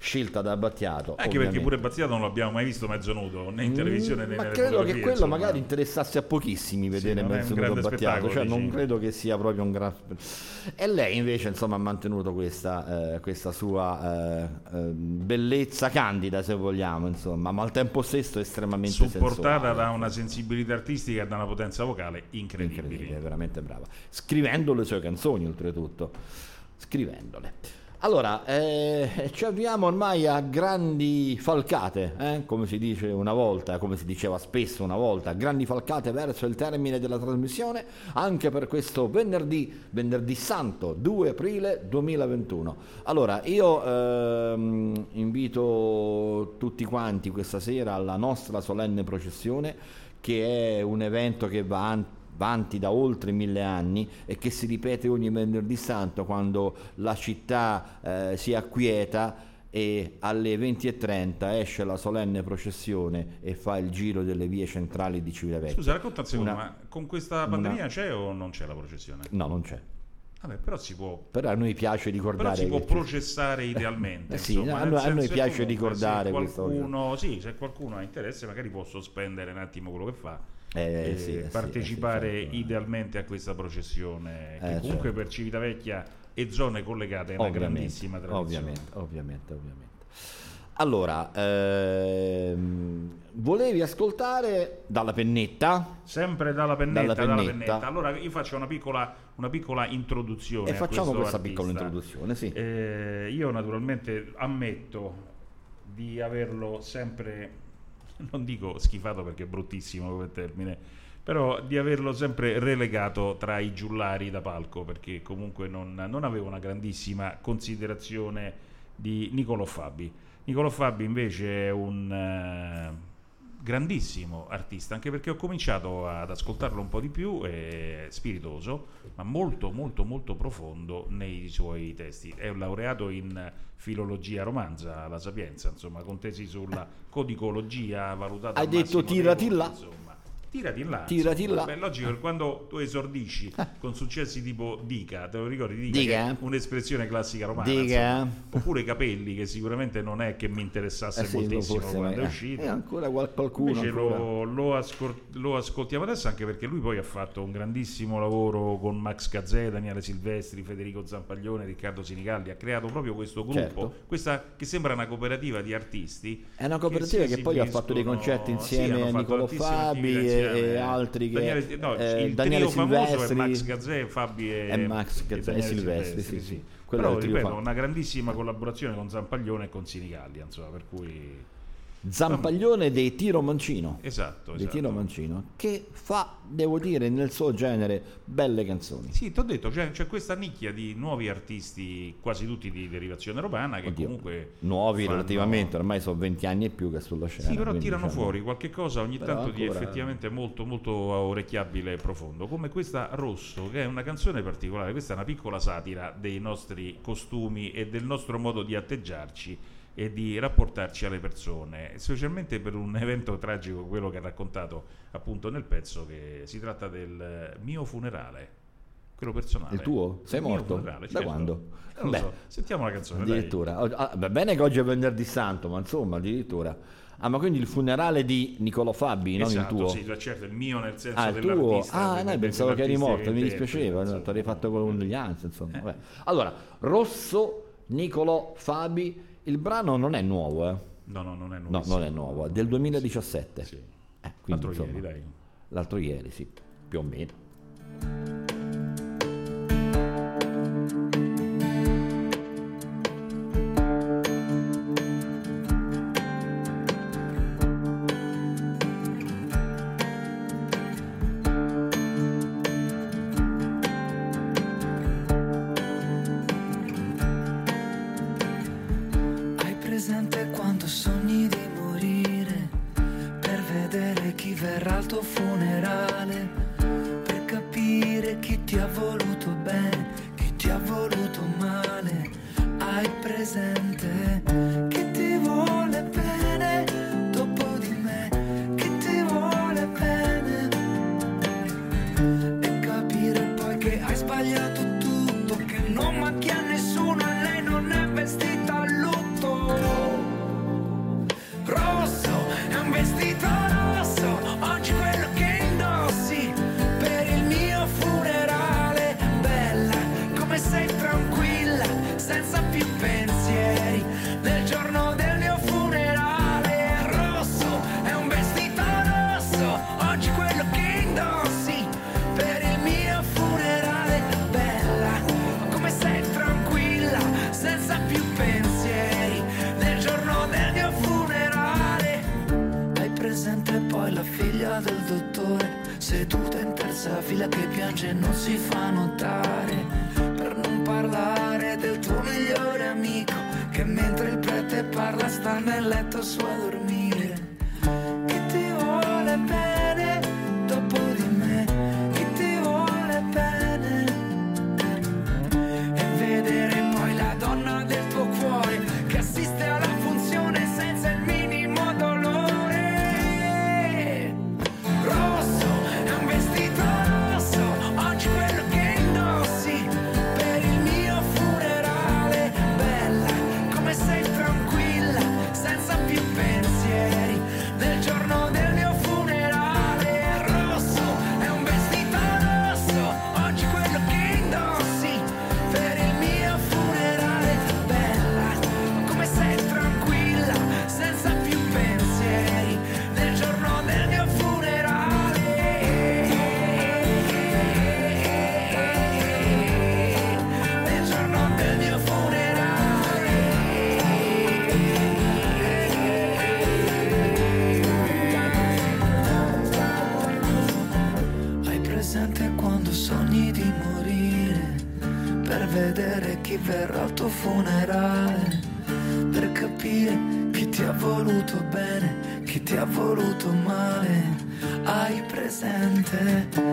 scelta da Battiato. Anche perché ovviamente. pure Bazziato non l'abbiamo mai visto mezzo nudo né in televisione né Mm, Ma nelle credo che quello insomma. magari interessasse a pochissimi vedere è mezzo nudo Battiato, cioè non credo che sia proprio un gran e lei invece insomma ha mantenuto questa, eh, questa sua eh, eh, bellezza candida se vogliamo insomma ma al tempo stesso estremamente supportata sensuale. da una sensibilità artistica e da una potenza vocale incredibili. Incredibile, veramente brava. Scrivendo le sue canzoni, oltretutto. Scrivendole. Allora, eh, ci avviamo ormai a grandi falcate, eh, come si dice una volta, come si diceva spesso una volta, grandi falcate verso il termine della trasmissione, anche per questo venerdì, venerdì santo, 2 aprile 2021. Allora, io ehm, invito tutti quanti questa sera alla nostra solenne processione, che è un evento che va avanti avanti da oltre mille anni e che si ripete ogni venerdì santo quando la città eh, si acquieta e alle 20.30 esce la solenne processione e fa il giro delle vie centrali di Civitavecchia. Scusa, racconta un secondo, Una- ma con questa una- pandemia c'è o non c'è la processione? No, non c'è. Vabbè, però si può, Però a noi piace ricordare però si può processare idealmente. Eh sì, insomma, a noi- a noi piace ricordare se qualcuno, sì, se qualcuno ha interesse magari può sospendere un attimo quello che fa Eh, sì, partecipare sì, idealmente a questa processione che Eh, comunque certo. per Civitavecchia e zone collegate è una Ovviamente, grandissima tradizione. Ovviamente, ovviamente, ovviamente. Allora, ehm, volevi ascoltare dalla pennetta? Sempre dalla pennetta, Dalla dalla pennetta. pennetta. Allora io faccio una piccola, una piccola introduzione. E facciamo questa artista. piccola introduzione, sì. Eh, io naturalmente ammetto di averlo sempre, non dico schifato perché è bruttissimo come termine, però di averlo sempre relegato tra i giullari da palco perché comunque non, non avevo una grandissima considerazione di Niccolò Fabi. Niccolò Fabi invece è un eh, grandissimo artista, anche perché ho cominciato ad ascoltarlo un po' di più, è spiritoso, ma molto molto molto profondo nei suoi testi. È un laureato in filologia romanza alla Sapienza, insomma, con tesi sulla codicologia valutata Hai detto voti, là? insomma. Tirati là. Tirati insomma. là. Beh, logico che quando tu esordisci con successi tipo Dica, te lo ricordi Dica? Dica. che un'espressione classica romana. Dica. insomma. Oppure Capelli, che sicuramente non è che mi interessasse Eh sì, moltissimo forse, quando è uscito. eh, ancora qual- qualcuno Invece ancora. lo, lo ascol- lo ascoltiamo adesso anche perché lui poi ha fatto un grandissimo lavoro con Max Gazzè, Daniele Silvestri, Federico Zampaglione, Riccardo Sinigalli. Ha creato proprio questo gruppo, Certo. questa che sembra una cooperativa di artisti. È una cooperativa si che, poi ha fatto dei concerti sì, insieme hanno a tantissime Fabi e, e altri che Daniele, no, eh, il Daniele trio famoso è Silvestri Max Gazzè, Fabi e, e Max Gazzè e Daniele Silvestri, sì, sì. Quello Però ripeto, Fabi. una grandissima collaborazione con Zampaglione e con Sinigalli, insomma, per cui Zampaglione dei Tiro Mancino. Esatto, esatto. Tiro Mancino, che fa, devo dire, nel suo genere belle canzoni. Sì, ti ho detto, c'è, c'è questa nicchia di nuovi artisti, quasi tutti di derivazione romana, che Oddio, comunque Nuovi fanno- relativamente, ormai sono 20 anni e più che sulla scena. Sì, però tirano diciamo- fuori qualche cosa ogni Però tanto di ancora- effettivamente molto, molto orecchiabile e profondo, come questa Rosso, che è una canzone particolare. Questa è una piccola satira dei nostri costumi e del nostro modo di atteggiarci e di rapportarci alle persone, specialmente per un evento tragico, quello che ha raccontato appunto nel pezzo, che si tratta del mio funerale. Quello personale. Il tuo? Sei Il morto? funerale, Da certo. quando? Non lo Beh, so. Sentiamo la canzone. Addirittura. Ah, bene che oggi è venerdì santo, ma insomma, addirittura. Ah, ma quindi il funerale di Niccolò Fabi, non il Esatto, tuo? sì, certo, il mio nel senso Ah, il tuo? dell'artista. Ah, no, pensavo che eri dell'artista morto, mi interpreta, dispiaceva, insomma. ti avrei fatto con un insomma. vabbè. Allora, Rosso, Niccolò Fabi, il brano non è nuovo, eh? No, no, non è No, nuovissimo. non è nuovo, è del 2017. Eh, quindi, L'altro insomma, ieri, dai. L'altro ieri, sì, più o meno.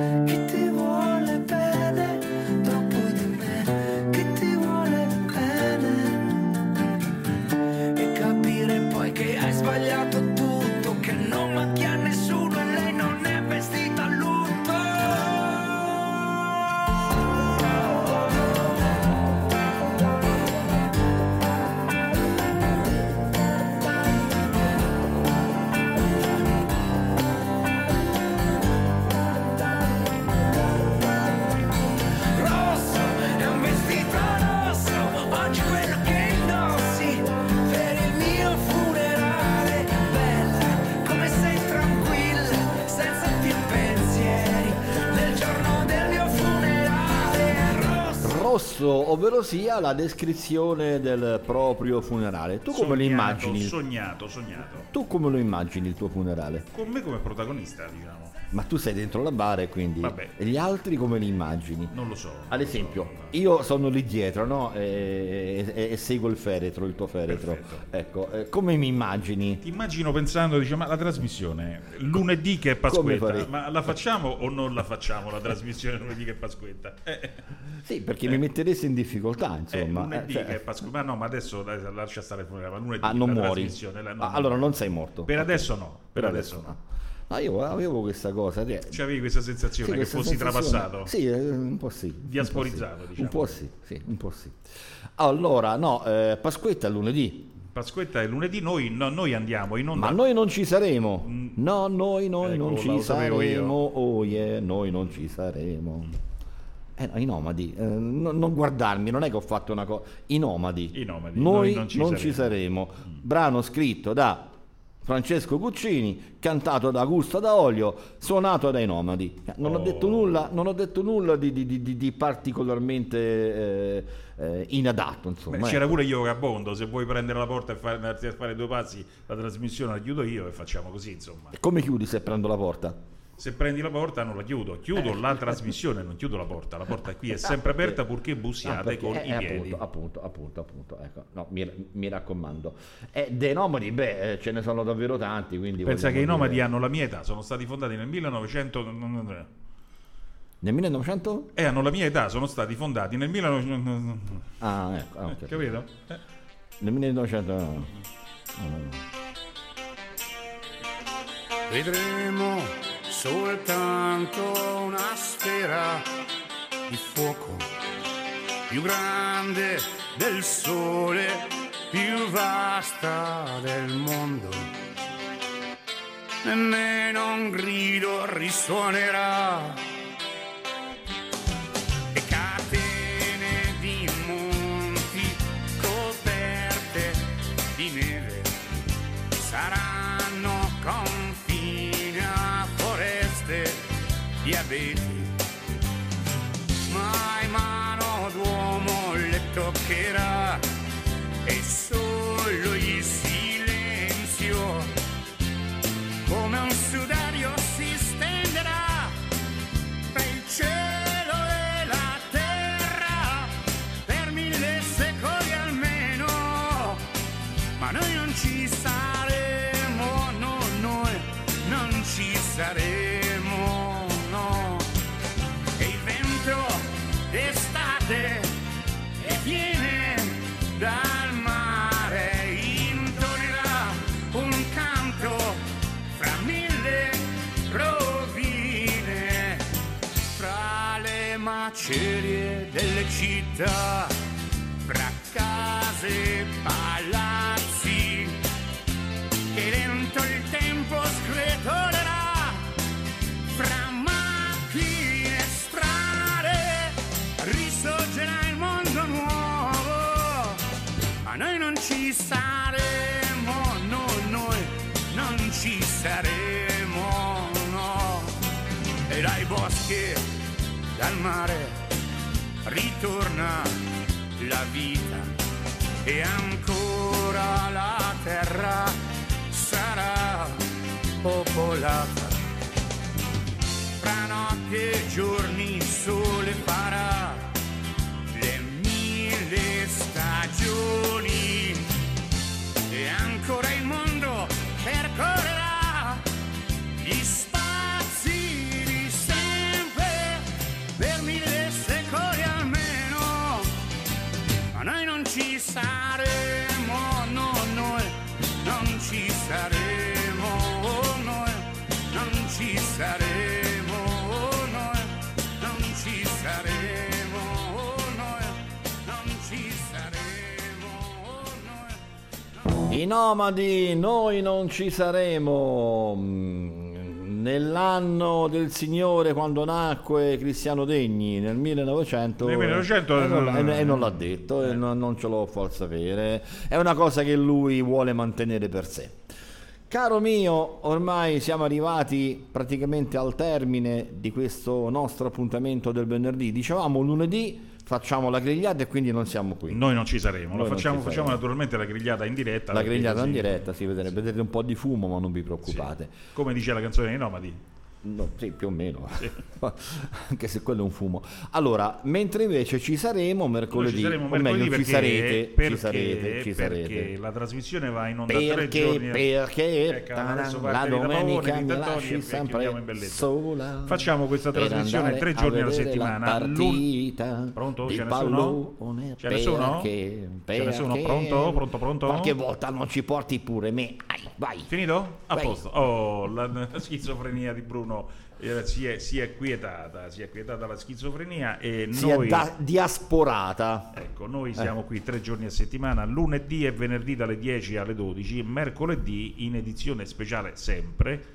It's sia la descrizione del proprio funerale. Tu come lo Sognato, immagini? Sognato, sognato. Tu come lo immagini il tuo funerale? Con me come protagonista, diciamo. Ma tu sei dentro la bara quindi. Vabbè. E gli altri come li immagini? Non lo so. Ad esempio, io sono lì dietro, no? E, e- e seguo il feretro, il tuo feretro. Ecco, eh, come mi immagini? Ti immagino pensando, dice, ma la trasmissione lunedì che è Pasquetta, ma la facciamo o non la facciamo la trasmissione lunedì che è Pasquetta? Eh, Sì, perché mi metteresti in difficoltà, eh, insomma. lunedì eh, cioè- che è Pasquetta, ma no, ma adesso lascia stare il funerale, ma lunedì Ah, non la muori. trasmissione, la- no, Ah, no. allora non sei morto. Per Ok. adesso no, Per adesso no. No, io avevo questa cosa. te- C'avevi questa sensazione Sì, che questa fossi sensazione- trapassato? Sì, eh, un po' sì. Diasporizzato, un po' sì. diciamo. Un po' sì, sì, un po' sì. Allora, no, eh, Pasquetta lunedì. Pasquetta è lunedì, noi, no, noi andiamo in onda. Ma noi non ci saremo. No, noi, noi Ecco, non ci saremo. Oh yeah, noi non ci saremo. Eh, no, I nomadi, eh, no- non guardarmi, non è che ho fatto una cosa. I nomadi. I nomadi, Noi, noi non, ci, saremo. Brano scritto da Francesco Cuccini, cantato da Augusto D'Olio, suonato dai nomadi. Non ho Oh. detto nulla, non ho detto nulla di, di- di- di particolarmente eh, eh, inadatto. Insomma, Beh, ecco. c'era pure io Gabondo, se vuoi prendere la porta e fare, andarti a fare due passi, la trasmissione la chiudo io e facciamo così, insomma. E Come chiudi se prendo la porta? Se prendi la porta non la chiudo, chiudo Eh. la trasmissione, non chiudo la porta. La porta qui è sempre perché? aperta purché bussiate Ah, con eh, i eh, piedi. Appunto, appunto, appunto, appunto, ecco. No, mi, mi raccomando. E dei nomadi, beh, eh, ce ne sono davvero tanti, quindi Pensa che i nomadi dire- hanno la mia età, sono stati fondati nel 1900 Nel 1900? e hanno la mia età, sono stati fondati nel 1900 Ah, ecco, ah, ok. capito? Eh. Nel 1900... no, no, no. Vedremo soltanto una sfera di fuoco più grande del sole, più vasta del mondo. Nemmeno un grido risuonerà. Città, fra case e palazzi, che lento il tempo scretolerà, fra macchine e strade, risorgerà il mondo nuovo, ma noi non ci saremo, no, noi non ci saremo, no, e dai boschi, dal mare, ritorna la vita e ancora la terra sarà popolata. Fra notte e giorni il sole farà le mille stagioni saremo, oh, noi non ci saremo, oh, noi non ci saremo, oh, noi non ci saremo, noi I nomadi, noi non ci saremo. Nell'anno del Signore, quando nacque Cristiano Degni, nel 1900, Nel 1900, e, non, eh, e non l'ha detto, e non, non ce lo può sapere. È una cosa che lui vuole mantenere per sé. Caro mio, ormai siamo arrivati praticamente al termine di questo nostro appuntamento del venerdì. Dicevamo lunedì facciamo la grigliata e quindi non siamo qui. Noi non ci saremo, Noi facciamo, ci facciamo saremo. naturalmente la grigliata in diretta. La grigliata in diretta si vedrebbe, vedete un po' di fumo, ma non vi preoccupate. Come dice la canzone dei Nomadi. No, sì, più o meno, anche se quello è un fumo. Allora, mentre invece ci saremo mercoledì, ci saremo o mercoledì meglio, perché, ci sarete, perché, ci sarete, ci perché sarete. la trasmissione va in onda tre Perché, giorni. perché Ecco, la domenica mi lasci sempre sola Facciamo questa trasmissione tre giorni alla settimana. partita Pronto? C'è nessuno? pallone. C'è nessuno? Perché, C'è nessuno? perché Pronto? Pronto? Pronto? Qualche volta non ci porti pure me. Ai, vai. Finito? A posto. Oh, la schizofrenia di Bruno eh, si, è, si è quietata, si è quietata la schizofrenia e Si noi... è da- diasporata. Ecco, noi Eh. siamo qui tre giorni a settimana, lunedì e venerdì dalle 10 alle 12, mercoledì in edizione speciale sempre,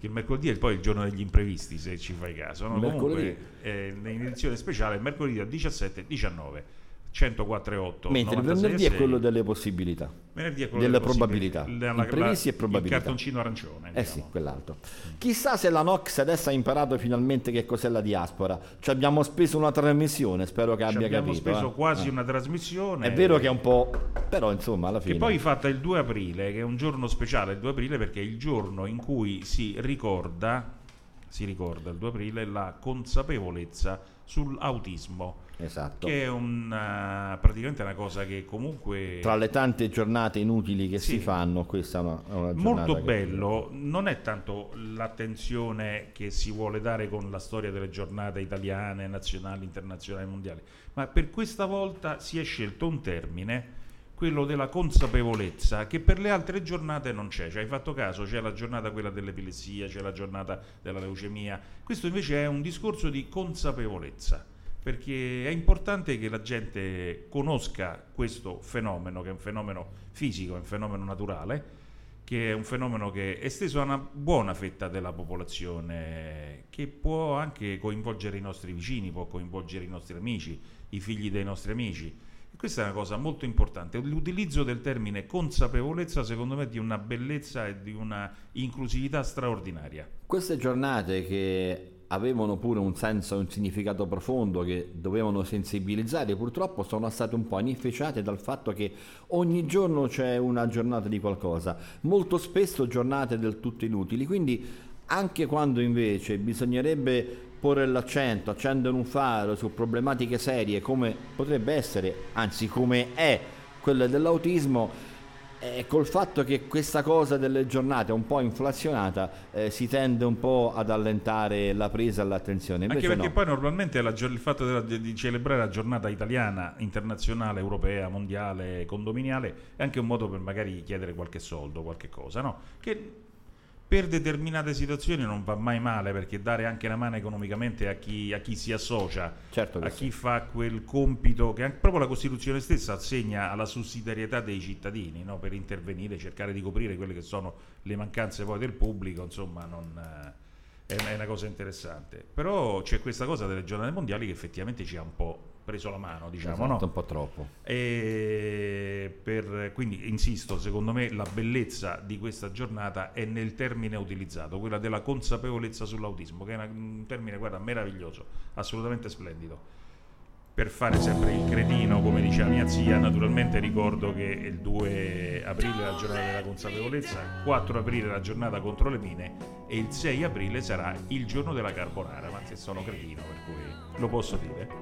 il mercoledì è poi il giorno degli imprevisti, se ci fai caso. No? Mercoledì. Comunque, eh, in edizione speciale, mercoledì da 17 e 19, 104,8. Mentre il 96,6. venerdì è quello delle possibilità. Venerdì è quello delle delle probabilità. possibilità. La- la- Imprevisti e il probabilità. cartoncino arancione, Eh sì, quell'altro. Chissà se la Nox adesso ha imparato finalmente che cos'è la diaspora. Ci abbiamo speso una trasmissione, spero che Ci abbia abbiamo capito. speso eh. quasi Eh. una trasmissione. È vero che è un po'... però insomma alla fine... Che poi fatta il 2 aprile, che è un giorno speciale, il 2 aprile, perché è il giorno in cui si ricorda si ricorda il 2 aprile, la consapevolezza sull'autismo. Esatto. Che è un, eh, praticamente una cosa che comunque... Tra le tante giornate inutili che Sì. si fanno, questa è una, è una giornata Molto che- bello, non è tanto l'attenzione che si vuole dare con la storia delle giornate italiane, nazionali, internazionali, mondiali, ma per questa volta si è scelto un termine, quello della consapevolezza, che per le altre giornate non c'è. Ci hai fatto caso? C'è la giornata quella dell'epilessia, c'è la giornata della leucemia. Questo invece è un discorso di consapevolezza perché è importante che la gente conosca questo fenomeno, che è un fenomeno fisico, è un fenomeno naturale, che è un fenomeno che è esteso a una buona fetta della popolazione, che può anche coinvolgere i nostri vicini, può coinvolgere i nostri amici, i figli dei nostri amici. Questa è una cosa molto importante. L'utilizzo del termine consapevolezza, secondo me, è di una bellezza e di una inclusività straordinaria. Queste giornate che avevano pure un senso e un significato profondo che dovevano sensibilizzare, purtroppo sono state un po' inficiate dal fatto che ogni giorno c'è una giornata di qualcosa, molto spesso giornate del tutto inutili, quindi anche quando invece bisognerebbe porre l'accento, accendere un faro su problematiche serie come potrebbe essere, anzi come è quella dell'autismo, eh, col fatto che questa cosa delle giornate è un po' inflazionata, eh, si tende un po' ad allentare la presa e l'attenzione. Anche Invece perché no. poi normalmente la il fatto della- di, di celebrare la giornata italiana, internazionale, europea, mondiale, condominiale è anche un modo per magari chiedere qualche soldo, qualche cosa, no? Che per determinate situazioni non va mai male perché dare anche una mano economicamente a chi, a chi si associa, Certo a sì. chi fa quel compito che anche proprio la Costituzione stessa assegna alla sussidiarietà dei cittadini no? per intervenire, cercare di coprire quelle che sono le mancanze poi del pubblico, insomma non, eh, è, è una cosa interessante. Però c'è questa cosa delle giornate mondiali che effettivamente ci ha un po' preso la mano, diciamo, Esatto, no? un po' troppo. E per- quindi insisto, secondo me la bellezza di questa giornata è nel termine utilizzato, quella della consapevolezza sull'autismo, che è una- un termine guarda, meraviglioso, assolutamente splendido. Per fare sempre il cretino, come diceva mia zia, naturalmente ricordo che il 2 aprile è la giornata della consapevolezza, il 4 aprile è la giornata contro le mine e il 6 aprile sarà il giorno della carbonara, ma se sono cretino per cui lo posso dire.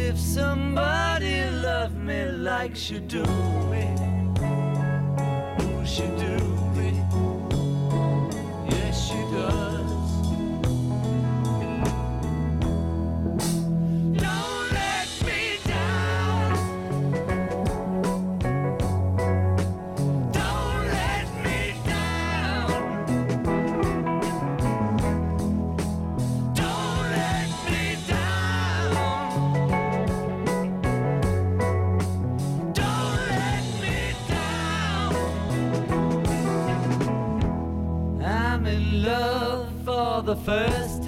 if somebody loved me like she do me, who she do me? Yes, she does. The first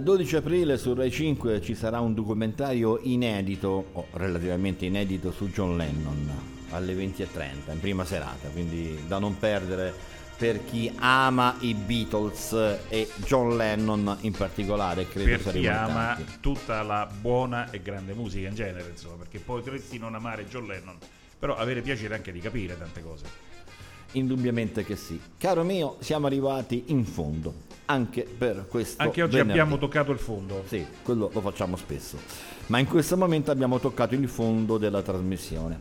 Il 12 aprile su Rai 5 ci sarà un documentario inedito, o relativamente inedito, su John Lennon alle 20.30 in prima serata, quindi da non perdere per chi ama i Beatles e John Lennon in particolare, credo per chi saremo ama tanti. tutta la buona e grande musica in genere, insomma, perché potresti non amare John Lennon, però avere piacere anche di capire tante cose. Indubbiamente che sì. Caro mio, siamo arrivati in fondo, anche per questo Anche oggi venerdì. abbiamo toccato il fondo. Sì, quello lo facciamo spesso. Ma in questo momento abbiamo toccato il fondo della trasmissione.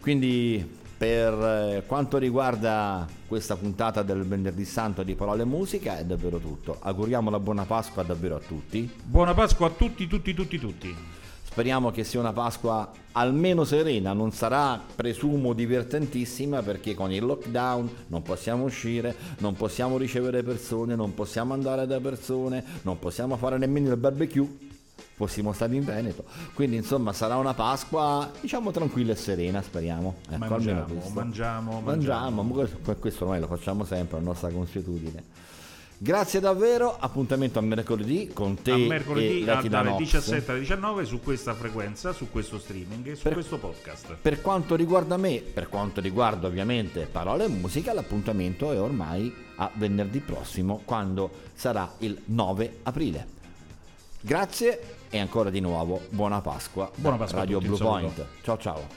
Quindi per eh, quanto riguarda questa puntata del venerdì santo di Parole e Musica è davvero tutto. Auguriamo la buona Pasqua davvero a tutti. Buona Pasqua a tutti, tutti, tutti, tutti. Speriamo che sia una Pasqua almeno serena, non sarà presumo divertentissima perché con il lockdown non possiamo uscire, non possiamo ricevere persone, non possiamo andare da persone, non possiamo fare nemmeno il barbecue. Fossimo stati in Veneto, quindi insomma sarà una Pasqua diciamo tranquilla e serena, speriamo. Ecco, Mangiamo, mangiamo, mangiamo, ma questo- questo noi lo facciamo sempre, è la nostra consuetudine. Grazie davvero, appuntamento a mercoledì con te A mercoledì dalle Danox. 17 alle 19 su questa frequenza, su questo streaming e su Per- questo podcast. Per quanto riguarda me, per quanto riguarda ovviamente parole e musica, l'appuntamento è ormai a venerdì prossimo, quando sarà il 9 aprile. Grazie e ancora di nuovo buona Pasqua. Buona Pasqua Radio tutti, Blue. Point. Ciao ciao.